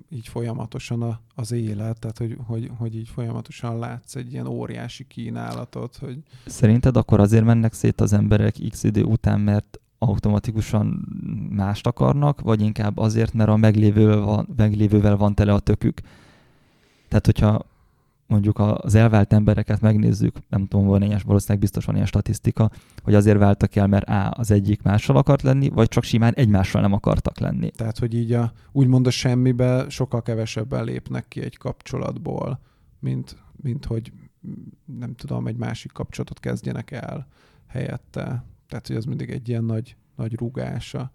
így folyamatosan a, az élet, tehát hogy, hogy, hogy így folyamatosan látsz egy ilyen óriási kínálatot. Hogy...
Szerinted akkor azért mennek szét az emberek x idő után, mert automatikusan mást akarnak, vagy inkább azért, mert a meglévővel van, meglévővel van tele a tökük? Tehát, hogyha mondjuk az elvált embereket megnézzük, nem tudom, van ilyen, valószínűleg biztos van ilyen statisztika, hogy azért váltak el, mert A, az egyik mással akart lenni, vagy csak simán egymással nem akartak lenni.
Tehát, hogy így a, úgymond a semmibe sokkal kevesebben lépnek ki egy kapcsolatból, mint, mint hogy nem tudom, egy másik kapcsolatot kezdjenek el helyette. Tehát, hogy ez mindig egy ilyen nagy, nagy rúgása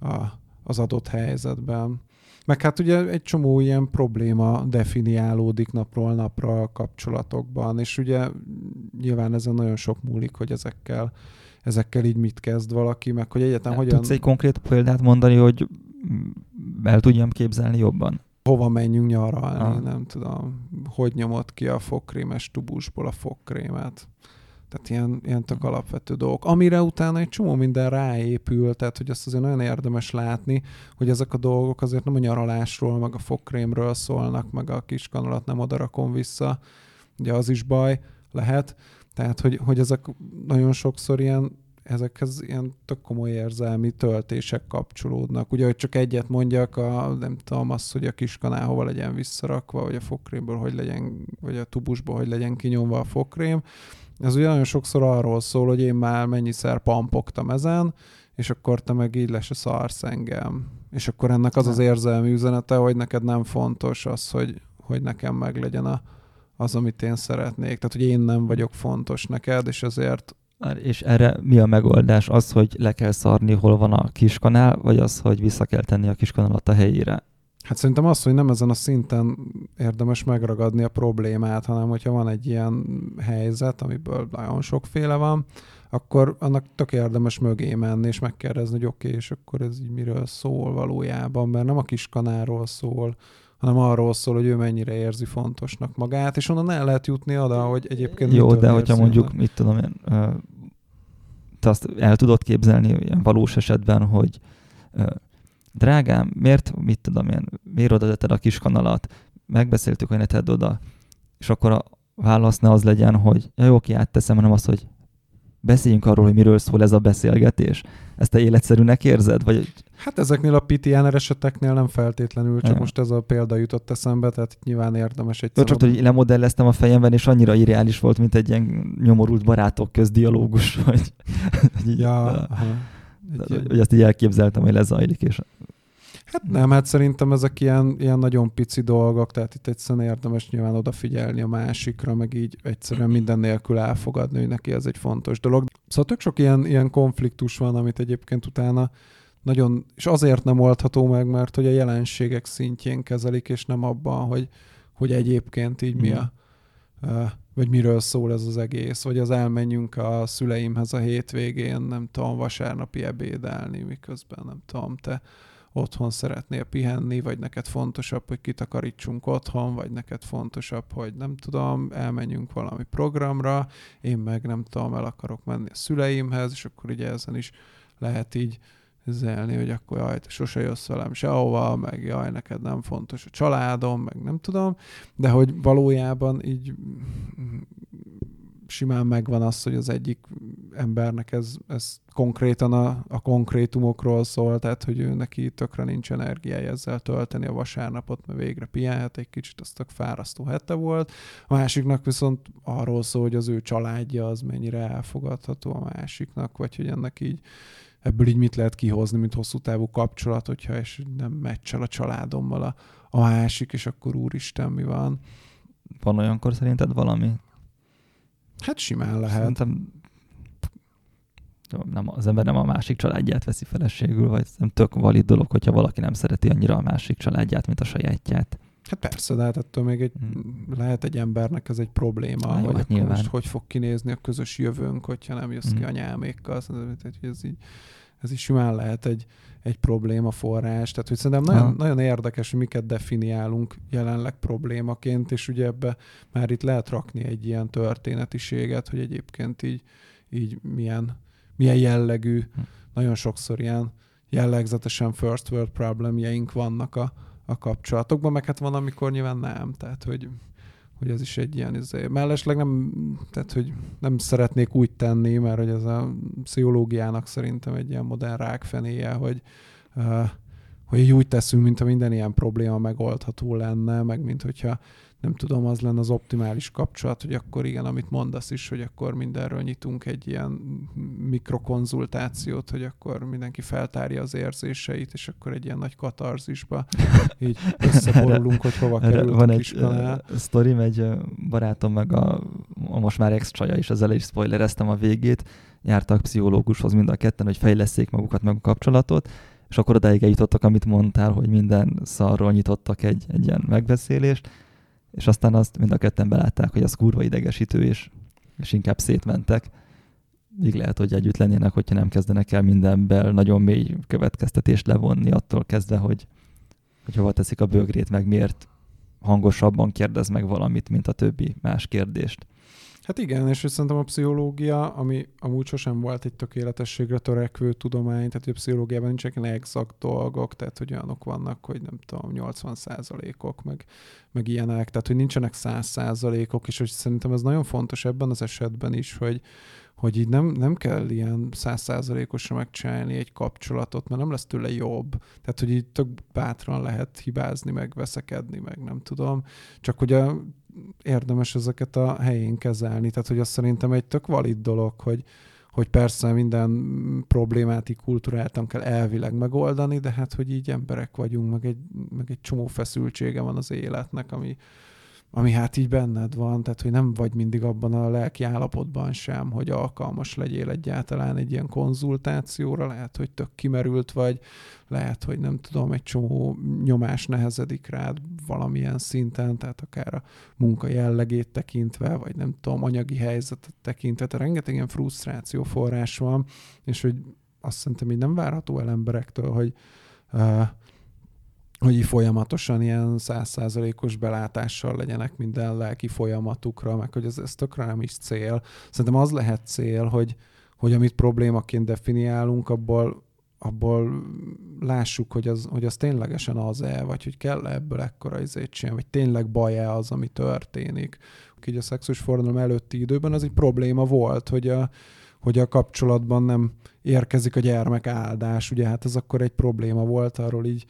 a, az adott helyzetben. Meg hát ugye egy csomó ilyen probléma definiálódik napról napra a kapcsolatokban, és ugye nyilván ezen nagyon sok múlik, hogy ezekkel, ezekkel így mit kezd valaki, meg hogy egyetem
hát,
hogyan...
Tudsz egy konkrét példát mondani, hogy el tudjam képzelni jobban?
Hova menjünk nyaralni, ah. nem tudom. Hogy nyomott ki a fogkrémes tubusból a fogkrémet. Tehát ilyen, ilyen tök alapvető dolgok. Amire utána egy csomó minden ráépül, tehát hogy azt azért nagyon érdemes látni, hogy ezek a dolgok azért nem a nyaralásról, meg a fogkrémről szólnak, meg a kis kanalat nem oda rakom vissza, ugye az is baj lehet. Tehát, hogy, hogy ezek nagyon sokszor ilyen ezekhez ilyen tök komoly érzelmi töltések kapcsolódnak. Ugye, hogy csak egyet mondjak, a, nem tudom, az, hogy a kiskanál hova legyen visszarakva, vagy a fogkrémből hogy legyen, vagy a tubusból hogy legyen kinyomva a fogkrém, ez ugye nagyon sokszor arról szól, hogy én már mennyiszer pampogtam ezen, és akkor te meg így lesz a szarsz engem. És akkor ennek az az érzelmi üzenete, hogy neked nem fontos az, hogy, hogy nekem meg legyen a, az, amit én szeretnék. Tehát, hogy én nem vagyok fontos neked, és ezért...
És erre mi a megoldás? Az, hogy le kell szarni, hol van a kiskanál, vagy az, hogy vissza kell tenni a kiskanalat a helyére?
Hát szerintem az, hogy nem ezen a szinten érdemes megragadni a problémát, hanem hogyha van egy ilyen helyzet, amiből nagyon sokféle van, akkor annak tök érdemes mögé menni, és megkérdezni, hogy oké, okay, és akkor ez így miről szól valójában, mert nem a kiskanáról szól, hanem arról szól, hogy ő mennyire érzi fontosnak magát, és onnan el lehet jutni oda, hogy egyébként
Jó, de hogyha mondjuk, mit tudom én, te azt el tudod képzelni ilyen valós esetben, hogy drágám, miért, mit tudom én, miért oda tetted a kis kanalat, megbeszéltük, hogy ne tedd oda, és akkor a válasz ne az legyen, hogy ja, jó, oké, átteszem, hanem az, hogy beszéljünk arról, hogy miről szól ez a beszélgetés. Ezt te életszerűnek érzed? Vagy...
Hát ezeknél a PTNR eseteknél nem feltétlenül, csak ja. most ez a példa jutott eszembe, tehát nyilván érdemes egy
Csak, hogy lemodelleztem a fejemben, és annyira irreális volt, mint egy ilyen nyomorult barátok köz dialógus, vagy...
ja,
hogy, hogy ezt így elképzeltem, hogy lezajlik, és
Hát nem, hát szerintem ezek ilyen, ilyen nagyon pici dolgok, tehát itt egyszerűen érdemes nyilván odafigyelni a másikra, meg így egyszerűen minden nélkül elfogadni, hogy neki ez egy fontos dolog. Szóval tök sok ilyen, ilyen konfliktus van, amit egyébként utána nagyon, és azért nem oldható meg, mert hogy a jelenségek szintjén kezelik, és nem abban, hogy, hogy egyébként így mi a, vagy miről szól ez az egész, vagy az elmenjünk a szüleimhez a hétvégén, nem tudom, vasárnapi ebédelni, miközben nem tudom, te otthon szeretnél pihenni, vagy neked fontosabb, hogy kitakarítsunk otthon, vagy neked fontosabb, hogy nem tudom, elmenjünk valami programra, én meg nem tudom, el akarok menni a szüleimhez, és akkor ugye ezen is lehet így zelni, hogy akkor jaj, te sose jössz velem sehova, meg jaj, neked nem fontos a családom, meg nem tudom, de hogy valójában így simán megvan az, hogy az egyik embernek ez, ez konkrétan a, a konkrétumokról szól, tehát hogy ő neki tökre nincs energiája ezzel tölteni a vasárnapot, mert végre pihenhet egy kicsit, az tök fárasztó hete volt. A másiknak viszont arról szól, hogy az ő családja az mennyire elfogadható a másiknak, vagy hogy ennek így ebből így mit lehet kihozni, mint hosszú távú kapcsolat, hogyha és nem meccsel a családommal a, a másik, és akkor úristen, mi van.
Van olyankor szerinted valami?
Hát simán lehet.
Szerintem nem, az ember nem a másik családját veszi feleségül, vagy nem tök valid dolog, hogyha valaki nem szereti annyira a másik családját, mint a sajátját.
Hát persze, de hát ettől még egy, hmm. lehet egy embernek ez egy probléma,
Há,
hogy
hát most
hogy fog kinézni a közös jövőnk, hogyha nem jössz hmm. ki anyámékkal. Ez így, ez is simán lehet egy, egy probléma forrás. Tehát, hogy szerintem nagyon, nagyon érdekes, hogy miket definiálunk jelenleg problémaként, és ugye ebbe már itt lehet rakni egy ilyen történetiséget, hogy egyébként így, így milyen, milyen jellegű, hm. nagyon sokszor ilyen jellegzetesen first world problemjeink vannak a, a kapcsolatokban, meg hát van, amikor nyilván nem. Tehát, hogy, hogy ez is egy ilyen, izé. mellesleg nem, tehát, hogy nem szeretnék úgy tenni, mert hogy ez a pszichológiának szerintem egy ilyen modern rákfenéje, hogy, uh, hogy úgy teszünk, mintha minden ilyen probléma megoldható lenne, meg mint hogyha nem tudom, az lenne az optimális kapcsolat, hogy akkor igen, amit mondasz is, hogy akkor mindenről nyitunk egy ilyen mikrokonzultációt, hogy akkor mindenki feltárja az érzéseit, és akkor egy ilyen nagy katarzisba így összeborulunk, hogy hova kerül
Van a egy uh, sztori, egy barátom meg a, a most már ex-csaja is, az is spoilereztem a végét, jártak pszichológushoz mind a ketten, hogy fejleszték magukat meg a kapcsolatot, és akkor odáig eljutottak, amit mondtál, hogy minden szarról nyitottak egy, egy ilyen megbeszélést, és aztán azt mind a ketten belátták, hogy az kurva idegesítő, és, és inkább szétmentek. Így lehet, hogy együtt lennének, hogyha nem kezdenek el mindenből nagyon mély következtetést levonni attól kezdve, hogy, hogy hova teszik a bögrét, meg miért hangosabban kérdez meg valamit, mint a többi más kérdést.
Hát igen, és szerintem a pszichológia, ami amúgy sosem volt egy tökéletességre törekvő tudomány, tehát a pszichológiában nincsenek exakt dolgok, tehát hogy olyanok vannak, hogy nem tudom, 80 százalékok, meg, meg ilyenek, tehát hogy nincsenek 100 százalékok, és hogy szerintem ez nagyon fontos ebben az esetben is, hogy, hogy így nem, nem kell ilyen százszázalékosra megcsinálni egy kapcsolatot, mert nem lesz tőle jobb. Tehát, hogy így tök bátran lehet hibázni, meg veszekedni, meg nem tudom. Csak hogy érdemes ezeket a helyén kezelni. Tehát, hogy azt szerintem egy tök valid dolog, hogy, hogy persze minden problémát így kell elvileg megoldani, de hát, hogy így emberek vagyunk, meg egy, meg egy csomó feszültsége van az életnek, ami, ami hát így benned van, tehát hogy nem vagy mindig abban a lelki állapotban sem, hogy alkalmas legyél egyáltalán egy ilyen konzultációra, lehet, hogy tök kimerült vagy, lehet, hogy nem tudom, egy csomó nyomás nehezedik rád valamilyen szinten, tehát akár a munka jellegét tekintve, vagy nem tudom, anyagi helyzetet tekintve, tehát rengeteg ilyen frusztráció forrás van, és hogy azt szerintem így nem várható el emberektől, hogy uh, hogy folyamatosan ilyen százszázalékos belátással legyenek minden lelki folyamatukra, meg hogy ez, ez tökre nem is cél. Szerintem az lehet cél, hogy, hogy amit problémaként definiálunk, abból, abból lássuk, hogy az, hogy az ténylegesen az-e, vagy hogy kell ebből ekkora izét csinálni, vagy tényleg baj-e az, ami történik. Így a szexuális forradalom előtti időben az egy probléma volt, hogy a, hogy a kapcsolatban nem érkezik a gyermek áldás. Ugye hát ez akkor egy probléma volt, arról így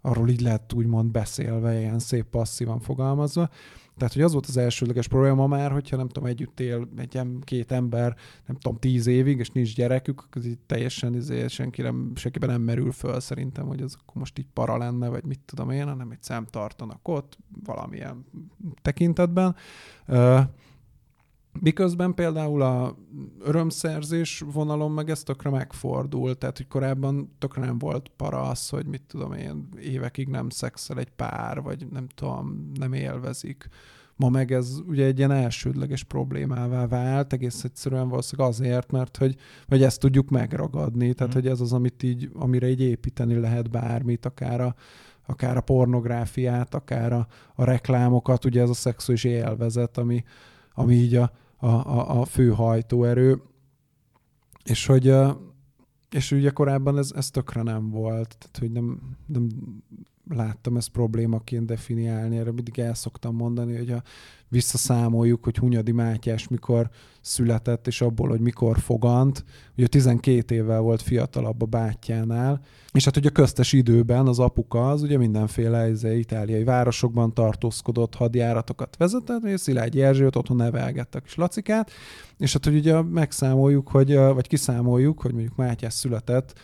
arról így lett úgymond beszélve, ilyen szép passzívan fogalmazva. Tehát, hogy az volt az elsődleges probléma már, hogyha nem tudom, együtt él egy két ember, nem tudom, tíz évig, és nincs gyerekük, az így teljesen izé, senki nem, senkiben nem merül föl szerintem, hogy az akkor most így para lenne, vagy mit tudom én, hanem egy szem tartanak ott valamilyen tekintetben. Miközben például a örömszerzés vonalon meg ez tökre megfordult, tehát hogy korábban tökre nem volt para az, hogy mit tudom én, évekig nem szexel egy pár, vagy nem tudom, nem élvezik. Ma meg ez ugye egy ilyen elsődleges problémává vált, egész egyszerűen valószínűleg azért, mert hogy, hogy ezt tudjuk megragadni, tehát mm. hogy ez az, amit így, amire így építeni lehet bármit, akár a, akár a pornográfiát, akár a, a reklámokat, ugye ez a szexuális élvezet, ami, ami így a, a, a, a fő hajtóerő, és hogy és ugye korábban ez, ez tökre nem volt, tehát hogy nem, nem láttam ezt problémaként definiálni, erre mindig el szoktam mondani, hogy ha visszaszámoljuk, hogy Hunyadi Mátyás mikor született, és abból, hogy mikor fogant, ugye 12 évvel volt fiatalabb a bátyjánál, és hát ugye köztes időben az apuka az ugye mindenféle ez, itáliai városokban tartózkodott, hadjáratokat vezetett, és Szilágyi Erzsébet otthon nevelgette a kis Lacikát, és hát hogy ugye megszámoljuk, hogy, vagy kiszámoljuk, hogy mondjuk Mátyás született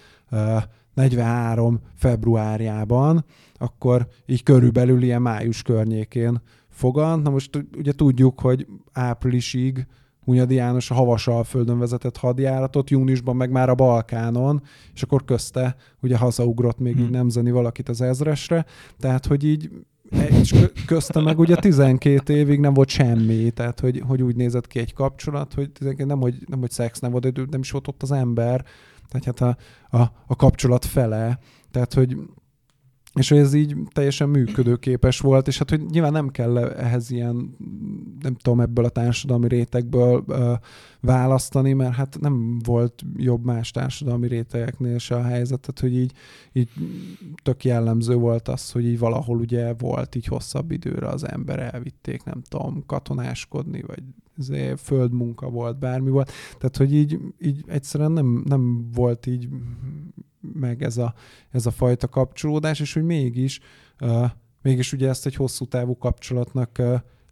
43 februárjában, akkor így körülbelül ilyen május környékén fogant. Na most ugye tudjuk, hogy áprilisig Hunyadi János a Havasalföldön vezetett hadjáratot, júniusban meg már a Balkánon, és akkor közte ugye hazaugrott még hmm. így nemzeni valakit az ezresre, tehát hogy így és közte meg ugye 12 évig nem volt semmi, tehát hogy, hogy úgy nézett ki egy kapcsolat, hogy 12, nem, hogy, nem, hogy szex nem volt, nem is volt ott az ember, tehát hát a, a, a kapcsolat fele, tehát hogy és hogy ez így teljesen működőképes volt, és hát hogy nyilván nem kell ehhez ilyen, nem tudom, ebből a társadalmi rétegből ö, választani, mert hát nem volt jobb más társadalmi rétegeknél se a helyzet, tehát hogy így, így tök jellemző volt az, hogy így valahol ugye volt így hosszabb időre az ember elvitték, nem tudom, katonáskodni, vagy földmunka volt, bármi volt. Tehát, hogy így, így egyszerűen nem, nem volt így meg ez a, ez a fajta kapcsolódás, és hogy mégis, mégis ugye ezt egy hosszú távú kapcsolatnak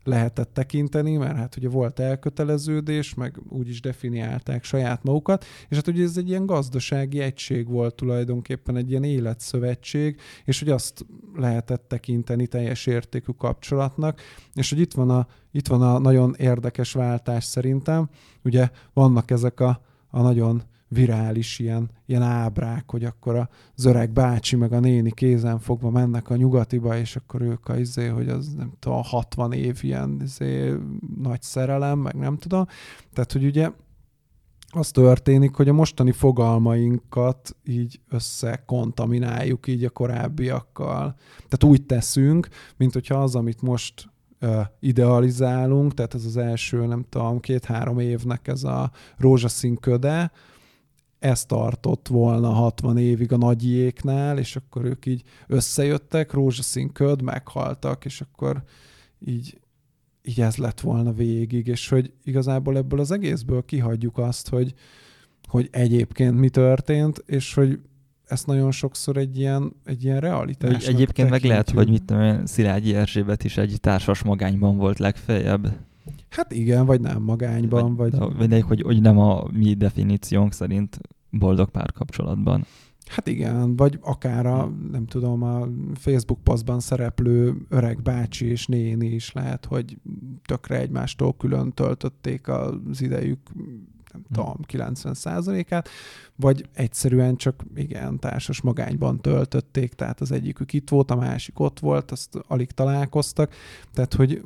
lehetett tekinteni, mert hát ugye volt elköteleződés, meg úgy is definiálták saját magukat, és hát ugye ez egy ilyen gazdasági egység volt tulajdonképpen, egy ilyen életszövetség, és hogy azt lehetett tekinteni teljes értékű kapcsolatnak, és hogy itt van a, itt van a nagyon érdekes váltás szerintem, ugye vannak ezek a, a nagyon virális ilyen, ilyen ábrák, hogy akkor az öreg bácsi meg a néni kézen fogva mennek a nyugatiba, és akkor ők a izé, hogy az nem tudom, 60 év ilyen izé, nagy szerelem, meg nem tudom. Tehát, hogy ugye az történik, hogy a mostani fogalmainkat így összekontamináljuk így a korábbiakkal. Tehát úgy teszünk, mint hogyha az, amit most idealizálunk, tehát ez az első, nem tudom, két-három évnek ez a rózsaszín köde, ez tartott volna 60 évig a nagyiéknál, és akkor ők így összejöttek, rózsaszín köd, meghaltak, és akkor így, így ez lett volna végig, és hogy igazából ebből az egészből kihagyjuk azt, hogy, hogy egyébként mi történt, és hogy ezt nagyon sokszor egy ilyen, egy ilyen realitás.
Egyébként tekintjük. meg lehet, hogy mit tudom, Szilágyi Erzsébet is egy társas magányban volt legfeljebb.
Hát igen, vagy nem magányban, vagy...
Vagy, vagy hogy, hogy nem a mi definíciónk szerint boldog párkapcsolatban.
Hát igen, vagy akár a, nem tudom, a Facebook posztban szereplő öreg bácsi és néni is lehet, hogy tökre egymástól külön töltötték az idejük, nem hmm. tudom, 90%-át, vagy egyszerűen csak igen, társas magányban töltötték, tehát az egyikük itt volt, a másik ott volt, azt alig találkoztak, tehát hogy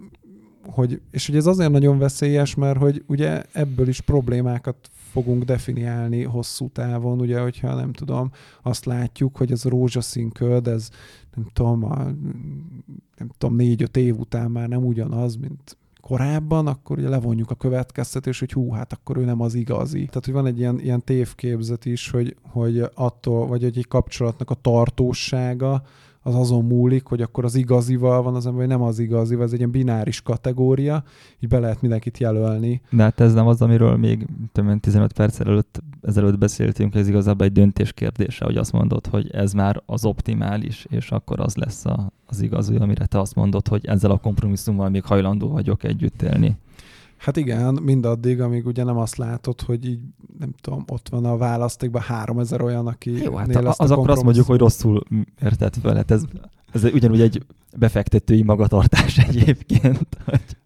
hogy, és ugye ez azért nagyon veszélyes, mert hogy ugye ebből is problémákat fogunk definiálni hosszú távon, ugye, hogyha nem tudom, azt látjuk, hogy ez rózsaszín köd, ez nem tudom, a, nem tudom, négy-öt év után már nem ugyanaz, mint korábban, akkor ugye levonjuk a következtetés, hogy hú, hát akkor ő nem az igazi. Tehát, hogy van egy ilyen, ilyen tévképzet is, hogy, hogy attól, vagy egy kapcsolatnak a tartósága, az azon múlik, hogy akkor az igazival van az ember, vagy nem az igazival, ez egy ilyen bináris kategória, így be lehet mindenkit jelölni.
De hát ez nem az, amiről még többen 15 perc előtt, ezelőtt beszéltünk, ez igazából egy döntés kérdése, hogy azt mondod, hogy ez már az optimális, és akkor az lesz a, az igazi, amire te azt mondod, hogy ezzel a kompromisszummal még hajlandó vagyok együtt élni.
Hát igen, mindaddig, amíg ugye nem azt látod, hogy így, nem tudom, ott van a választékban 3000 olyan, aki
Jó, hát a, az akkor azt mondjuk, hogy rosszul értett fel. Hát ez, ez ugyanúgy egy befektetői magatartás egyébként, hogy,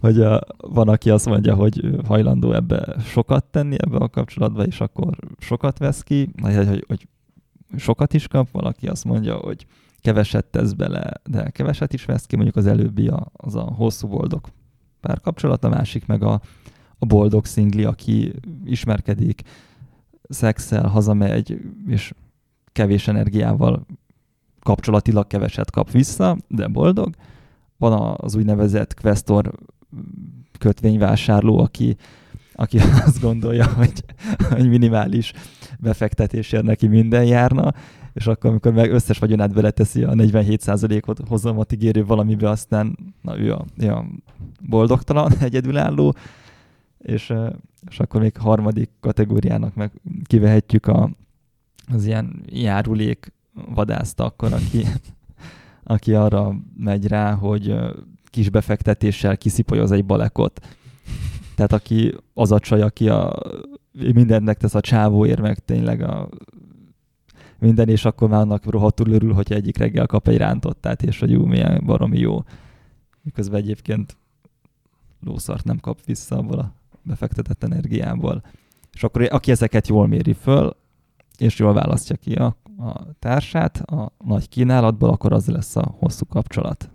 hogy a, van, aki azt mondja, hogy hajlandó ebbe sokat tenni ebbe a kapcsolatba, és akkor sokat vesz ki, vagy hogy, hogy sokat is kap, valaki azt mondja, hogy keveset tesz bele, de keveset is vesz ki, mondjuk az előbbi a, az a hosszú boldog párkapcsolat, a másik meg a, a boldog szingli, aki ismerkedik, szexel, hazamegy, és kevés energiával kapcsolatilag keveset kap vissza, de boldog. Van az úgynevezett questor kötvényvásárló, aki, aki azt gondolja, hogy, hogy minimális befektetésért neki minden járna, és akkor, amikor meg összes vagyonát beleteszi a 47%-ot hozamat ígérő valamibe, aztán na, ő a, ő a boldogtalan, egyedülálló, és, és akkor még harmadik kategóriának meg kivehetjük a, az ilyen járulék vadászta akkor, aki, aki arra megy rá, hogy kis befektetéssel kiszipolyoz egy balekot. Tehát aki az a csaj, aki a, mindent megtesz a csávóért, meg tényleg a minden, és akkor már annak rohadtul örül, hogy egyik reggel kap egy rántottát, és hogy jú, milyen baromi jó. Miközben egyébként lószart nem kap vissza abból a befektetett energiából. És akkor aki ezeket jól méri föl, és jól választja ki a, a társát a nagy kínálatból, akkor az lesz a hosszú kapcsolat.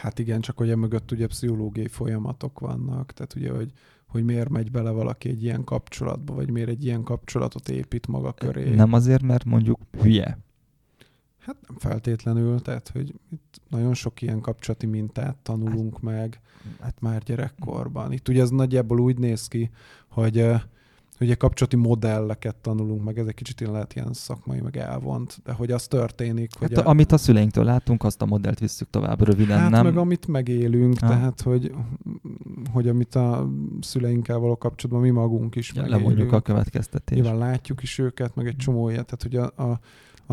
Hát igen, csak hogy mögött ugye pszichológiai folyamatok vannak, tehát ugye, hogy, hogy miért megy bele valaki egy ilyen kapcsolatba, vagy miért egy ilyen kapcsolatot épít maga köré.
Nem azért, mert mondjuk hülye.
Hát nem feltétlenül, tehát hogy itt nagyon sok ilyen kapcsolati mintát tanulunk hát, meg hát már gyerekkorban. Itt ugye ez nagyjából úgy néz ki, hogy ugye kapcsolati modelleket tanulunk meg, ez egy kicsit ilyen lehet ilyen szakmai, meg elvont, de hogy az történik,
hát
hogy...
A, amit a szüleinktől látunk, azt a modellt visszük tovább röviden,
hát
nem?
meg amit megélünk, ha. tehát hogy, hogy amit a szüleinkkel való kapcsolatban mi magunk is ja.
Lemondjuk a következtetést.
Nyilván látjuk is őket, meg egy csomó ilyet, tehát hogy a, a,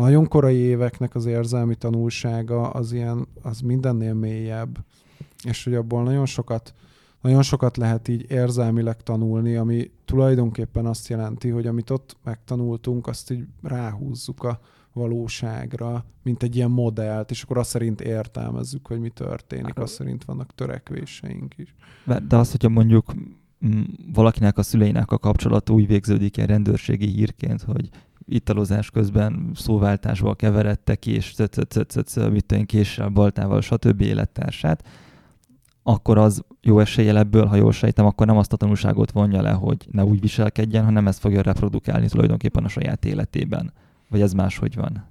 a nagyon korai éveknek az érzelmi tanulsága az ilyen, az mindennél mélyebb, és hogy abból nagyon sokat nagyon sokat lehet így érzelmileg tanulni, ami tulajdonképpen azt jelenti, hogy amit ott megtanultunk, azt így ráhúzzuk a valóságra, mint egy ilyen modellt, és akkor azt szerint értelmezzük, hogy mi történik, azt szerint vannak törekvéseink is.
De az, hogyha mondjuk valakinek a szüleinek a kapcsolat úgy végződik egy rendőrségi hírként, hogy italozás közben szóváltásból keveredtek ki, és mit késsel, baltával, stb. élettársát, akkor az jó eséllyel ebből, ha jól sejtem, akkor nem azt a tanulságot vonja le, hogy ne úgy viselkedjen, hanem ezt fogja reprodukálni tulajdonképpen a saját életében. Vagy ez máshogy van?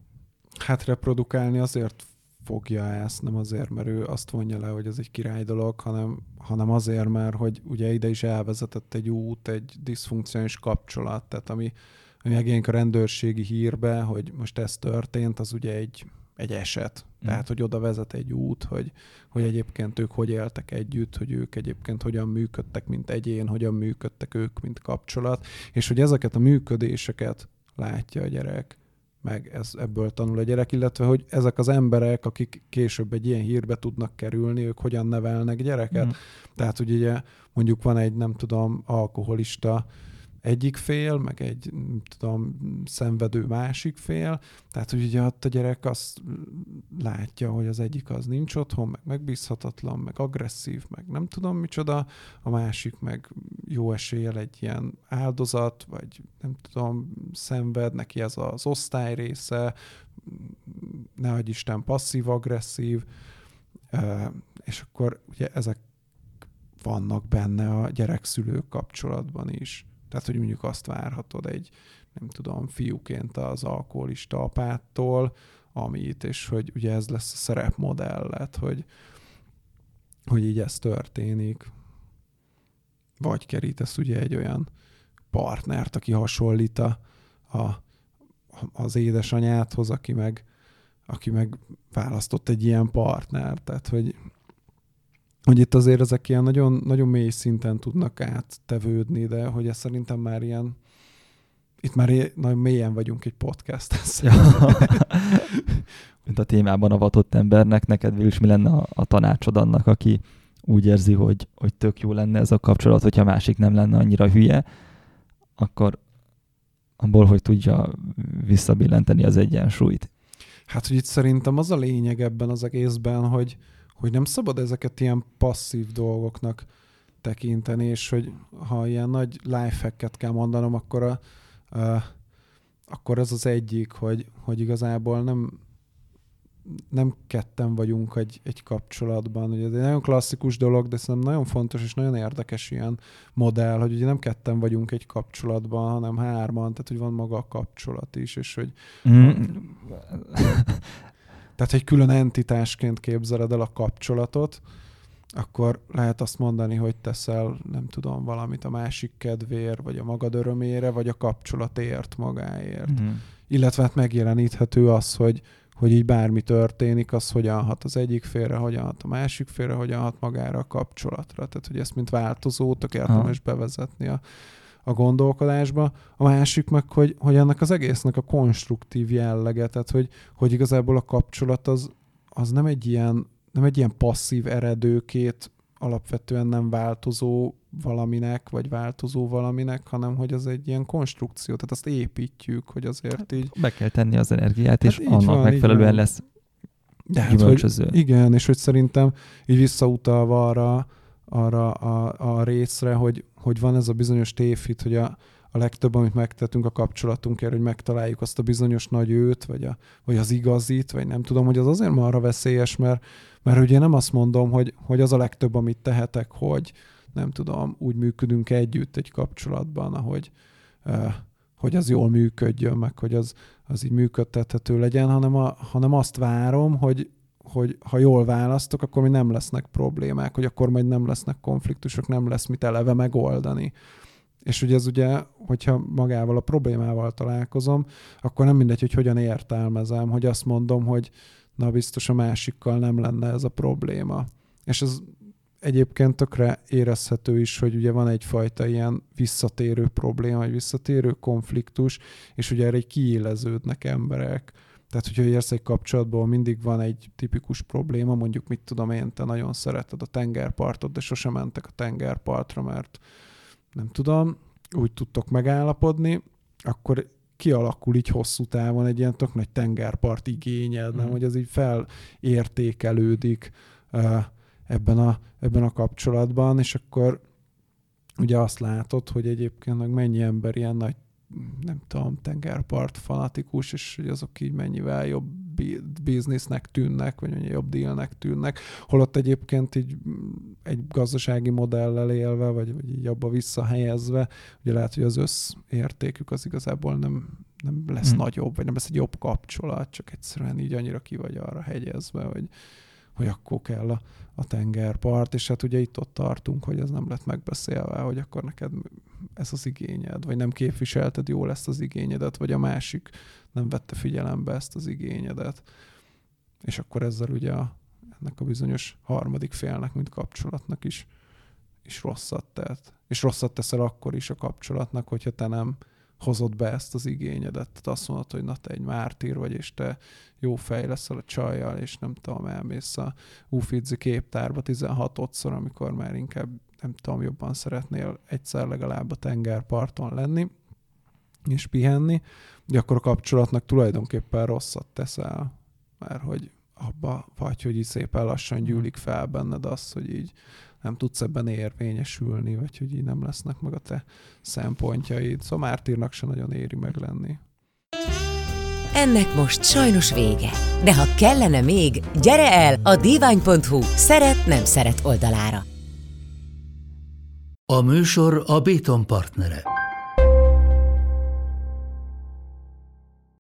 Hát reprodukálni azért fogja ezt, nem azért, mert ő azt vonja le, hogy ez egy király dolog, hanem, hanem azért, mert hogy ugye ide is elvezetett egy út, egy diszfunkciós kapcsolat, tehát ami, ami megjelenik a rendőrségi hírbe, hogy most ez történt, az ugye egy egy eset. Mm. Tehát, hogy oda vezet egy út, hogy, hogy egyébként ők hogy éltek együtt, hogy ők egyébként hogyan működtek, mint egyén, hogyan működtek ők, mint kapcsolat, és hogy ezeket a működéseket látja a gyerek, meg ez, ebből tanul a gyerek, illetve hogy ezek az emberek, akik később egy ilyen hírbe tudnak kerülni, ők hogyan nevelnek gyereket. Mm. Tehát, hogy ugye mondjuk van egy, nem tudom, alkoholista egyik fél, meg egy, nem tudom, szenvedő másik fél. Tehát, hogy ugye ott a gyerek azt látja, hogy az egyik az nincs otthon, meg megbízhatatlan, meg agresszív, meg nem tudom micsoda, a másik meg jó eséllyel egy ilyen áldozat, vagy nem tudom, szenved, neki ez az osztály része, nehogy Isten passzív-agresszív, és akkor ugye ezek vannak benne a gyerek-szülő kapcsolatban is. Tehát, hogy mondjuk azt várhatod egy, nem tudom, fiúként az alkoholista apától, amit, és hogy ugye ez lesz a szerepmodellet, hogy, hogy így ez történik. Vagy kerítesz ugye egy olyan partnert, aki hasonlít a, a, az édesanyádhoz, aki meg, aki meg választott egy ilyen partnert. Tehát, hogy hogy itt azért ezek ilyen nagyon, nagyon mély szinten tudnak áttevődni, de hogy ez szerintem már ilyen, itt már nagyon mélyen vagyunk egy podcast.
Mint a témában avatott embernek, neked is mi lenne a, a tanácsod annak, aki úgy érzi, hogy, hogy tök jó lenne ez a kapcsolat, hogyha másik nem lenne annyira hülye, akkor abból, hogy tudja visszabillenteni az egyensúlyt.
Hát, hogy itt szerintem az a lényeg ebben az egészben, hogy, hogy nem szabad ezeket ilyen passzív dolgoknak tekinteni, és hogy ha ilyen nagy lifehacket kell mondanom, akkor, a, a, akkor ez az egyik, hogy, hogy igazából nem, nem ketten vagyunk egy, egy kapcsolatban. Ugye ez egy nagyon klasszikus dolog, de szerintem nagyon fontos és nagyon érdekes ilyen modell, hogy ugye nem ketten vagyunk egy kapcsolatban, hanem hárman, tehát hogy van maga a kapcsolat is, és hogy mm. Tehát, egy külön entitásként képzeled el a kapcsolatot, akkor lehet azt mondani, hogy teszel, nem tudom, valamit a másik kedvéért, vagy a magad örömére, vagy a kapcsolatért magáért. Mm. illetve hát megjeleníthető az, hogy, hogy így bármi történik, az hogyan hat az egyik félre, hogyan hat a másik félre, hogyan hat magára a kapcsolatra. Tehát, hogy ezt mint változót érdemes bevezetni a, a gondolkodásba. A másik meg, hogy, hogy ennek az egésznek a konstruktív jellege, tehát hogy, hogy igazából a kapcsolat az, az nem egy ilyen nem egy ilyen passzív eredőkét alapvetően nem változó valaminek, vagy változó valaminek, hanem hogy az egy ilyen konstrukció, tehát azt építjük, hogy azért hát, így...
Be kell tenni az energiát, hát és annak van, megfelelően lesz
de hát, hogy, igen, és hogy szerintem így visszautalva arra, arra a, a részre, hogy, hogy van ez a bizonyos tévhit, hogy a, a legtöbb, amit megtettünk a kapcsolatunkért, hogy megtaláljuk azt a bizonyos nagy őt, vagy, a, vagy az igazit, vagy nem tudom, hogy az azért arra veszélyes, mert, mert ugye nem azt mondom, hogy, hogy az a legtöbb, amit tehetek, hogy nem tudom, úgy működünk együtt egy kapcsolatban, ahogy, hogy az jól működjön, meg hogy az, az így működtethető legyen, hanem, a, hanem azt várom, hogy, hogy ha jól választok, akkor mi nem lesznek problémák, hogy akkor majd nem lesznek konfliktusok, nem lesz mit eleve megoldani. És ugye ez ugye, hogyha magával a problémával találkozom, akkor nem mindegy, hogy hogyan értelmezem, hogy azt mondom, hogy na biztos a másikkal nem lenne ez a probléma. És ez egyébként tökre érezhető is, hogy ugye van egyfajta ilyen visszatérő probléma, egy visszatérő konfliktus, és ugye erre kiéleződnek emberek. Tehát, hogyha érsz egy kapcsolatból, mindig van egy tipikus probléma, mondjuk mit tudom én, te nagyon szereted a tengerpartot, de sosem mentek a tengerpartra, mert nem tudom, úgy tudtok megállapodni, akkor kialakul így hosszú távon egy ilyen tök nagy tengerpart igényed, mm. nem, hogy az így felértékelődik ebben a, ebben a kapcsolatban, és akkor ugye azt látod, hogy egyébként meg mennyi ember ilyen nagy nem tudom, tengerpart fanatikus, és hogy azok így mennyivel jobb biznisznek tűnnek, vagy mennyi jobb dílnek tűnnek, holott egyébként így egy gazdasági modellel élve, vagy, vagy így abba visszahelyezve, ugye lehet, hogy az összértékük az igazából nem, nem lesz hmm. nagyobb, vagy nem lesz egy jobb kapcsolat, csak egyszerűen így annyira ki vagy arra hegyezve, hogy, hogy akkor kell a, a tengerpart, és hát ugye itt ott tartunk, hogy ez nem lett megbeszélve, hogy akkor neked ez az igényed, vagy nem képviselted jól ezt az igényedet, vagy a másik nem vette figyelembe ezt az igényedet. És akkor ezzel ugye a, ennek a bizonyos harmadik félnek, mint kapcsolatnak is, is rosszat tett. És rosszat teszel akkor is a kapcsolatnak, hogyha te nem hozod be ezt az igényedet. Tehát azt mondod, hogy na te egy mártír vagy, és te jó fej leszel a csajjal, és nem tudom, elmész a Ufidzi képtárba 16-szor, amikor már inkább nem tudom, jobban szeretnél egyszer legalább a tengerparton lenni, és pihenni, de akkor a kapcsolatnak tulajdonképpen rosszat teszel, mert hogy abba vagy, hogy így szépen lassan mhm. gyűlik fel benned az, hogy így nem tudsz ebben érvényesülni, vagy hogy így nem lesznek meg a te szempontjaid. Szóval Mártírnak se nagyon éri meg lenni.
Ennek most sajnos vége. De ha kellene még, gyere el a divány.hu szeret-nem szeret oldalára.
A műsor a Béton partnere.